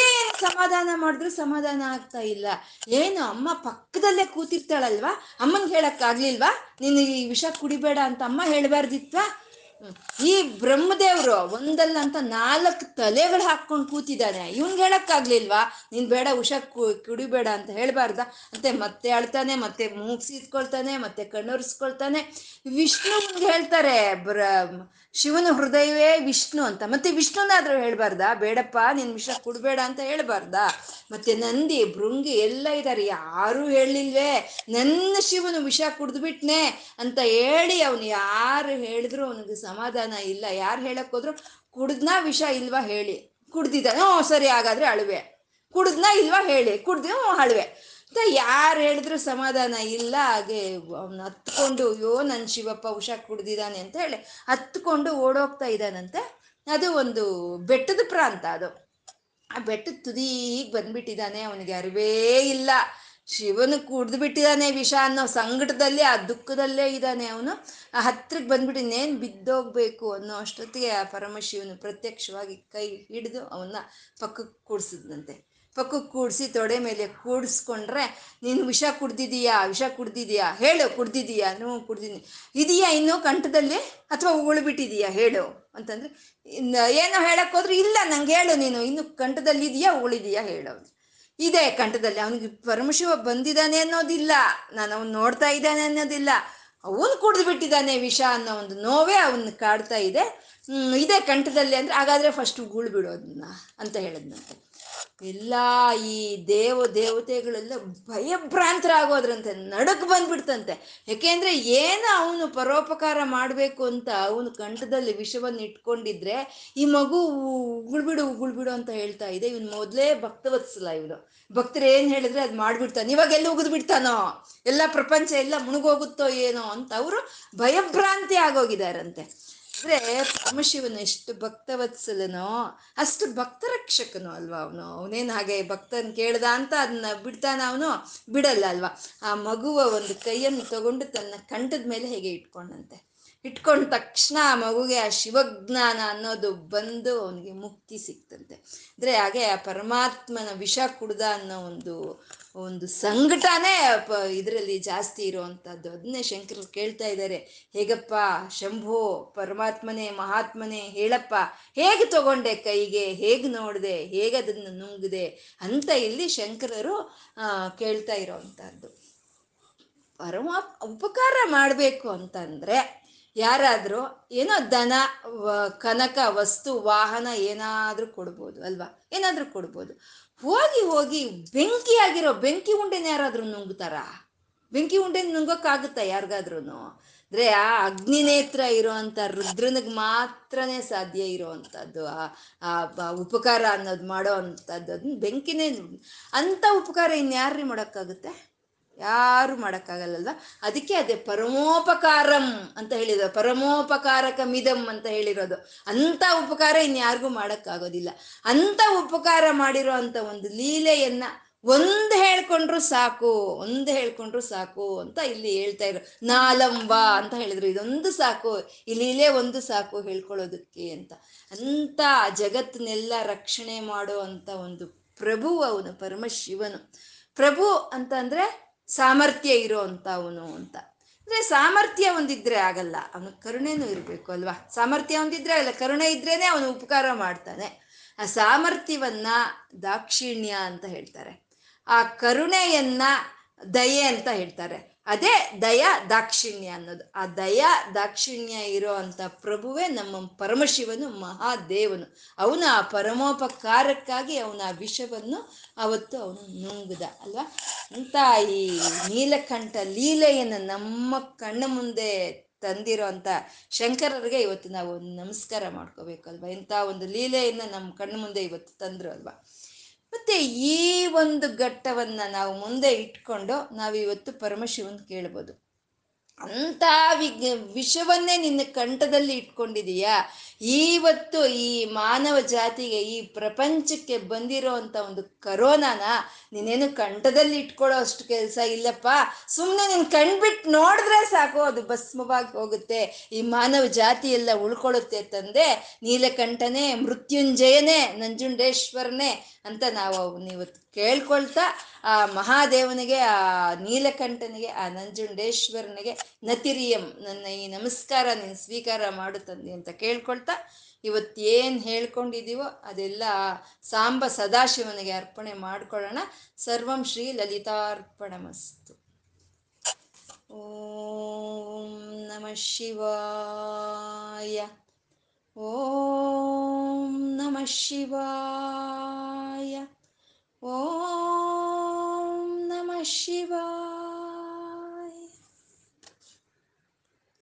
ಏನ್ ಸಮಾಧಾನ ಮಾಡಿದ್ರು ಸಮಾಧಾನ ಆಗ್ತಾ ಇಲ್ಲ. ಏನು, ಅಮ್ಮ ಪಕ್ಕದಲ್ಲೇ ಕೂತಿರ್ತಾಳಲ್ವಾ? ಅಮ್ಮನ್ಗೆ ಹೇಳಕ್ ಆಗ್ಲಿಲ್ವಾ ಈ ವಿಷ ಕುಡಿಬೇಡ ಅಂತ ಅಮ್ಮ ಹೇಳ್ಬಾರ್ದಿತ್ವಾ. ಈ ಬ್ರಹ್ಮದೇವ್ರು ಒಂದಲ್ಲ ಅಂತ ನಾಲ್ಕು ತಲೆಗಳು ಹಾಕೊಂಡು ಕೂತಿದ್ದಾನೆ. ಇವನ್ಗೆ ಹೇಳಕ್ಕಾಗ್ಲಿಲ್ವಾ? ನೀನ್ ಬೇಡ ಉಷ ಕುಡಿಬೇಡ ಅಂತ ಹೇಳ್ಬಾರ್ದ? ಅಂತೆ ಮತ್ತೆ ಅಳ್ತಾನೆ, ಮತ್ತೆ ಮೂಗ್ಸಿದ್ಕೊಳ್ತಾನೆ ಮತ್ತೆ ಕಣ್ಣೊರೆಸ್ಕೊಳ್ತಾನೆ. ವಿಷ್ಣುವಿಗೆ ಹೇಳ್ತಾರೆ, ಬ್ರ ಶಿವನ ಹೃದಯವೇ ವಿಷ್ಣು ಅಂತ. ಮತ್ತೆ ವಿಷ್ಣುನಾದ್ರೂ ಹೇಳ್ಬಾರ್ದಾ? ಬೇಡಪ್ಪ, ನಿನ್ ವಿಷ ಕುಡ್ಬೇಡ ಅಂತ ಹೇಳ್ಬಾರ್ದಾ? ಮತ್ತೆ ನಂದಿ, ಭೃಂಗಿ ಎಲ್ಲ ಇದ್ದಾರೆ ಯಾರೂ ಹೇಳಿಲ್ವೇ ನನ್ನ ಶಿವನು ವಿಷ ಕುಡ್ದ್ಬಿಟ್ನೆ ಅಂತ ಹೇಳಿ ಅವನು ಯಾರು ಹೇಳಿದ್ರು ಅವನಿಗೆ ಸಮಾಧಾನ ಇಲ್ಲ. ಯಾರು ಹೇಳಕ್ ಹೋದ್ರು, ಕುಡ್ದ್ನ ವಿಷ ಇಲ್ವಾ ಹೇಳಿ. ಕುಡ್ದಿದ್ದಾನೆ ಹ್ಞೂ ಸರಿ, ಹಾಗಾದ್ರೆ ಅಳುವೆ. ಕುಡ್ದ್ನ ಇಲ್ವಾ ಹೇಳಿ. ಕುಡ್ದು ಹ್ಞೂ ಅಳುವೆ. ಅಂತ ಯಾರು ಹೇಳಿದ್ರು ಸಮಾಧಾನ ಇಲ್ಲ, ಹಾಗೆ ಅವ್ನ ಹತ್ಕೊಂಡು, ಅಯ್ಯೋ ನನ್ನ ಶಿವಪ್ಪ ಹುಷಾ ಕುಡ್ದಿದ್ದಾನೆ ಅಂತ ಹೇಳಿ ಹತ್ಕೊಂಡು ಓಡೋಗ್ತಾ ಇದ್ದಾನಂತೆ. ಅದು ಒಂದು ಬೆಟ್ಟದ ಪ್ರಾಂತ ಅದು. ಆ ಬೆಟ್ಟದ ತುದೀಗ್ ಬಂದ್ಬಿಟ್ಟಿದ್ದಾನೆ ಅವನಿಗೆ ಅರಿವೇ ಇಲ್ಲ. ಶಿವನು ಕುಡ್ದು ಬಿಟ್ಟಿದ್ದಾನೆ ವಿಷ ಅನ್ನೋ ಸಂಕಟದಲ್ಲಿ, ಆ ದುಃಖದಲ್ಲೇ ಇದ್ದಾನೆ ಅವನು. ಆ ಹತ್ರಕ್ಕೆ ಬಂದ್ಬಿಟ್ಟು ಇನ್ನೇನು ಬಿದ್ದೋಗ್ಬೇಕು ಅನ್ನೋ ಅಷ್ಟೊತ್ತಿಗೆ ಆ ಪರಮಶಿವನು ಪ್ರತ್ಯಕ್ಷವಾಗಿ ಕೈ ಹಿಡಿದು ಅವನ್ನ ಪಕ್ಕಕ್ಕೆ ಕೂಡ್ಸಿದ್ನಂತೆ. ಪಕ್ಕಕ್ಕೆ ಕೂಡಿಸಿ ತೊಡೆ ಮೇಲೆ ಕೂಡಿಸ್ಕೊಂಡ್ರೆ, ನೀನು ವಿಷ ಕುಡ್ದಿದೀಯಾ ವಿಷ ಕುಡ್ದಿದೀಯಾ, ಹೇಳು ಕುಡ್ದಿದೀಯಾ ನೂ ಕುಡ್ದಿದ್ದೀನಿ ಇದೆಯಾ ಇನ್ನು ಕಂಠದಲ್ಲಿ ಅಥವಾ ಉಗುಳ್ಬಿಟ್ಟಿದೀಯಾ, ಹೇಳು ಅಂತಂದ್ರೆ ಏನೋ ಹೇಳಕ್ ಹೋದ್ರೆ ಇಲ್ಲ, ನಂಗೆ ಹೇಳು ನೀನು, ಇನ್ನು ಕಂಠದಲ್ಲಿ ಇದೆಯಾ ಉಳಿದೀಯಾ ಹೇಳು ಅವ್ನು. ಇದೆ ಕಂಠದಲ್ಲಿ ಅವನಿಗೆ ಪರಮಶಿವ ಬಂದಿದ್ದಾನೆ ಅನ್ನೋದಿಲ್ಲ, ನಾನು ಅವ್ನು ನೋಡ್ತಾ ಇದ್ದಾನೆ ಅನ್ನೋದಿಲ್ಲ, ಅವನು ಕುಡಿದು ಬಿಟ್ಟಿದ್ದಾನೆ ವಿಷ ಅನ್ನೋ ಒಂದು ನೋವೇ ಅವನ್ನ ಕಾಡ್ತಾ ಇದೆ ಇದೆ ಕಂಠದಲ್ಲಿ ಅಂದ್ರೆ ಹಾಗಾದ್ರೆ ಫಸ್ಟ್ ಉಗುಳು ಬಿಡೋದನ್ನ ಅಂತ ಹೇಳಿದ್ನಂತೆ ಎಲ್ಲ ಈ ದೇವ ದೇವತೆಗಳೆಲ್ಲ ಭಯಭ್ರಾಂತರಾಗೋದ್ರಂತೆ ನಡಕ್ ಬಂದ್ಬಿಡ್ತಂತೆ. ಯಾಕೆಂದ್ರೆ ಏನು ಅವನು ಪರೋಪಕಾರ ಮಾಡಬೇಕು ಅಂತ ಅವನು ಕಂಠದಲ್ಲಿ ವಿಷವನ್ನು ಇಟ್ಕೊಂಡಿದ್ರೆ ಈ ಮಗು ಉಗುಳ್ಬಿಡು ಉಗುಳ್ಬಿಡು ಅಂತ ಹೇಳ್ತಾ ಇದೆ. ಇವನು ಮೊದಲೇ ಭಕ್ತವತ್ಸಲ ಇವನು. ಭಕ್ತರು ಏನು ಹೇಳಿದ್ರೆ ಅದು ಮಾಡ್ಬಿಡ್ತಾನೆ. ಇವಾಗ ಎಲ್ಲ ಉಗಿದು ಬಿಡ್ತಾನೋ? ಎಲ್ಲ ಪ್ರಪಂಚ ಎಲ್ಲ ಮುಳುಗೋಗುತ್ತೋ ಏನೋ ಅಂತ ಅವರು ಭಯಭ್ರಾಂತಿ ಆಗೋಗಿದಾರಂತೆ ಅಂದ್ರೆ ಪರಮಶಿವನು ಎಷ್ಟು ಭಕ್ತವತ್ಸಲನೋ, ಅಷ್ಟು ಭಕ್ತರಕ್ಷಕನು ಅಲ್ವಾ ಅವನು? ಅವನೇನು ಹಾಗೆ ಭಕ್ತನ್ ಕೇಳ್ದ ಅಂತ ಅದನ್ನ ಬಿಡ್ತಾನ ಅವನು? ಬಿಡಲ್ಲ ಅಲ್ವಾ? ಆ ಮಗುವ ಒಂದು ಕೈಯನ್ನು ತಗೊಂಡು ತನ್ನ ಕಂಠದ ಮೇಲೆ ಹೇಗೆ ಇಟ್ಕೊಂಡಂತೆ? ಇಟ್ಕೊಂಡ ತಕ್ಷಣ ಆ ಮಗುಗೆ ಆ ಶಿವಜ್ಞಾನ ಅನ್ನೋದು ಬಂದು ಅವನಿಗೆ ಮುಕ್ತಿ ಸಿಕ್ತಂತೆ. ಅಂದರೆ ಹಾಗೆ ಆ ಪರಮಾತ್ಮನ ವಿಷ ಕುಡ್ದ ಅನ್ನೋ ಒಂದು ಒಂದು ಸಂಕಟನೇ ಪ ಇದರಲ್ಲಿ ಜಾಸ್ತಿ ಇರುವಂಥದ್ದು ಅದನ್ನೇ ಶಂಕರರು ಕೇಳ್ತಾ ಇದ್ದಾರೆ ಹೇಗಪ್ಪ, ಶಂಭು, ಪರಮಾತ್ಮನೇ, ಮಹಾತ್ಮನೇ, ಹೇಳಪ್ಪ, ಹೇಗೆ ತಗೊಂಡೆ ಕೈಗೆ, ಹೇಗೆ ನೋಡಿದೆ, ಹೇಗೆ ಅದನ್ನು ನುಂಗಿದೆ ಅಂತ ಇಲ್ಲಿ ಶಂಕರರು ಕೇಳ್ತಾ ಇರೋವಂಥದ್ದು ಪರಮಾ ಉಪಕಾರ ಮಾಡಬೇಕು ಅಂತಂದ್ರೆ ಯಾರಾದರೂ ಏನೋ ದನ ಕನಕ, ವಸ್ತು, ವಾಹನ ಏನಾದರೂ ಕೊಡ್ಬೋದು ಅಲ್ವಾ? ಏನಾದರೂ ಕೊಡ್ಬೋದು. ಹೋಗಿ ಹೋಗಿ ಬೆಂಕಿ ಆಗಿರೋ, ಬೆಂಕಿ ಉಂಡೆನ ಯಾರಾದರೂ ನುಂಗ್ತಾರ? ಬೆಂಕಿ ಉಂಡೆ ನುಂಗೋಕ್ಕಾಗುತ್ತಾ ಯಾರಿಗಾದ್ರೂ ಅಂದ್ರೆ ಆ ಅಗ್ನಿನೇತ್ರ ಇರೋವಂಥ ರುದ್ರನಿಗೆ ಮಾತ್ರನೇ ಸಾಧ್ಯ ಇರೋವಂಥದ್ದು ಆ ಉಪಕಾರ ಅನ್ನೋದು ಮಾಡೋ ಅಂಥದ್ದು ಬೆಂಕಿನೇ ಅಂಥ ಉಪಕಾರ ಇನ್ಯಾರ್ರಿ ಮಾಡೋಕ್ಕಾಗುತ್ತೆ? ಯಾರು ಮಾಡೋಕ್ಕಾಗಲ್ಲಲ್ವ ಅದಕ್ಕೆ ಅದೇ ಪರಮೋಪಕಾರಂ ಅಂತ ಹೇಳಿದ್ರು. ಪರಮೋಪಕಾರಕ ಮಿದಂ ಅಂತ ಹೇಳಿರೋದು. ಅಂಥ ಉಪಕಾರ ಇನ್ಯಾರಿಗೂ ಮಾಡೋಕ್ಕಾಗೋದಿಲ್ಲ. ಅಂತ ಉಪಕಾರ ಮಾಡಿರೋ ಅಂಥ ಒಂದು ಲೀಲೆಯನ್ನ ಒಂದು ಹೇಳ್ಕೊಂಡ್ರು ಸಾಕು, ಒಂದು ಹೇಳ್ಕೊಂಡ್ರು ಸಾಕು ಅಂತ ಇಲ್ಲಿ ಹೇಳ್ತಾ ಇರೋ ನಾಲಂಬ ಅಂತ ಹೇಳಿದ್ರು. ಇದೊಂದು ಸಾಕು, ಈ ಲೀಲೆ ಒಂದು ಸಾಕು ಹೇಳ್ಕೊಳ್ಳೋದಕ್ಕೆ ಅಂತ. ಅಂತ ಜಗತ್ತನ್ನೆಲ್ಲ ರಕ್ಷಣೆ ಮಾಡೋ ಅಂತ ಒಂದು ಪ್ರಭು ಅವನು, ಪರಮಶಿವನು. ಪ್ರಭು ಅಂತಂದ್ರೆ ಸಾಮರ್ಥ್ಯ ಇರೋ ಅಂತ ಅಂದ್ರೆ ಸಾಮರ್ಥ್ಯ ಒಂದಿದ್ರೆ ಆಗಲ್ಲ. ಅವನ ಕರುಣೆನೂ ಇರಬೇಕು ಅಲ್ವಾ? ಸಾಮರ್ಥ್ಯ ಒಂದಿದ್ರೆ ಆಗಲ್ಲ. ಕರುಣೆ ಇದ್ರೇನೆ ಅವನು ಉಪಕಾರ ಮಾಡ್ತಾನೆ. ಆ ಸಾಮರ್ಥ್ಯವನ್ನ ದಾಕ್ಷಿಣ್ಯ ಅಂತ ಹೇಳ್ತಾರೆ. ಆ ಕರುಣೆಯನ್ನ ದಯೆ ಅಂತ ಹೇಳ್ತಾರೆ. ಅದೇ ದಯ ದಾಕ್ಷಿಣ್ಯ ಅನ್ನೋದು. ಆ ದಯ ದಾಕ್ಷಿಣ್ಯ ಇರೋ ಅಂತ ಪ್ರಭುವೇ ನಮ್ಮ ಪರಮಶಿವನು, ಮಹಾದೇವನು. ಅವನು ಆ ಪರಮೋಪಕಾರಕ್ಕಾಗಿ ಅವನ ಆ ವಿಷವನ್ನು ಅವತ್ತು ಅವನು ನುಂಗಿದ, ಅಲ್ವಾ? ಅಂತ ಈ ನೀಲಕಂಠ ಲೀಲೆಯನ್ನು ನಮ್ಮ ಕಣ್ಣ ಮುಂದೆ ತಂದಿರೋ ಅಂತ ಶಂಕರರಿಗೆ ಇವತ್ತು ನಾವು ನಮಸ್ಕಾರ ಮಾಡ್ಕೋಬೇಕಲ್ವಾ? ಇಂಥ ಒಂದು ಲೀಲೆಯನ್ನು ನಮ್ಮ ಕಣ್ಣು ಮುಂದೆ ಇವತ್ತು ತಂದ್ರು ಅಲ್ವಾ? ಮತ್ತೆ ಈ ಒಂದು ಘಟ್ಟವನ್ನ ನಾವು ಮುಂದೆ ಇಟ್ಕೊಂಡು ನಾವು ಇವತ್ತು ಪರಮಶಿವನ್ ಕೇಳ್ಬೋದು. ಅಂತ ವಿಗ್ ವಿಷವನ್ನೇ ನಿನ್ನ ಕಂಠದಲ್ಲಿ ಇಟ್ಕೊಂಡಿದೀಯಾ? ಇವತ್ತು ಈ ಮಾನವ ಜಾತಿಗೆ, ಈ ಪ್ರಪಂಚಕ್ಕೆ ಬಂದಿರೋ ಅಂತ ಒಂದು ಕರೋನಾನ ನೀನೇನು ಕಂಠದಲ್ಲಿ ಇಟ್ಕೊಳ್ಳೋ ಅಷ್ಟು ಕೆಲಸ ಇಲ್ಲಪ್ಪ. ಸುಮ್ಮನೆ ನೀನು ಕಣ್ಬಿಟ್ಟು ನೋಡಿದ್ರೆ ಸಾಕು, ಅದು ಭಸ್ಮವಾಗಿ ಹೋಗುತ್ತೆ. ಈ ಮಾನವ ಜಾತಿ ಎಲ್ಲ ಉಳ್ಕೊಳ್ಳುತ್ತೆ ತಂದೆ. ನೀಲಕಂಠನೇ, ಮೃತ್ಯುಂಜಯನೇ, ನಂಜುಂಡೇಶ್ವರನೇ ಅಂತ ನಾವು ಇವತ್ತು ಕೇಳ್ಕೊಳ್ತಾ, ಆ ಮಹಾದೇವನಿಗೆ, ಆ ನೀಲಕಂಠನಿಗೆ, ಆ ನಂಜುಂಡೇಶ್ವರನಿಗೆ ನತಿರಿಯಂ ನನ್ನ ಈ ನಮಸ್ಕಾರ ನೀನು ಸ್ವೀಕಾರ ಮಾಡು ತಂದೆ ಅಂತ ಕೇಳ್ಕೊಳ್ತಾ ಇವತ್ತೇನು ಹೇಳ್ಕೊಂಡಿದ್ದೀವೋ ಅದೆಲ್ಲ ಸಾಂಬ ಸದಾಶಿವನಿಗೆ ಅರ್ಪಣೆ ಮಾಡ್ಕೊಳ್ಳೋಣ. ಸರ್ವಂ ಶ್ರೀ ಲಲಿತಾರ್ಪಣಮಸ್ತು. ಓಂ ನಮ ಶಿವಾಯ. ಓಂ ನಮಃ ಶಿವಾಯ. ಓಂ ನಮಃ ಶಿವಾಯ.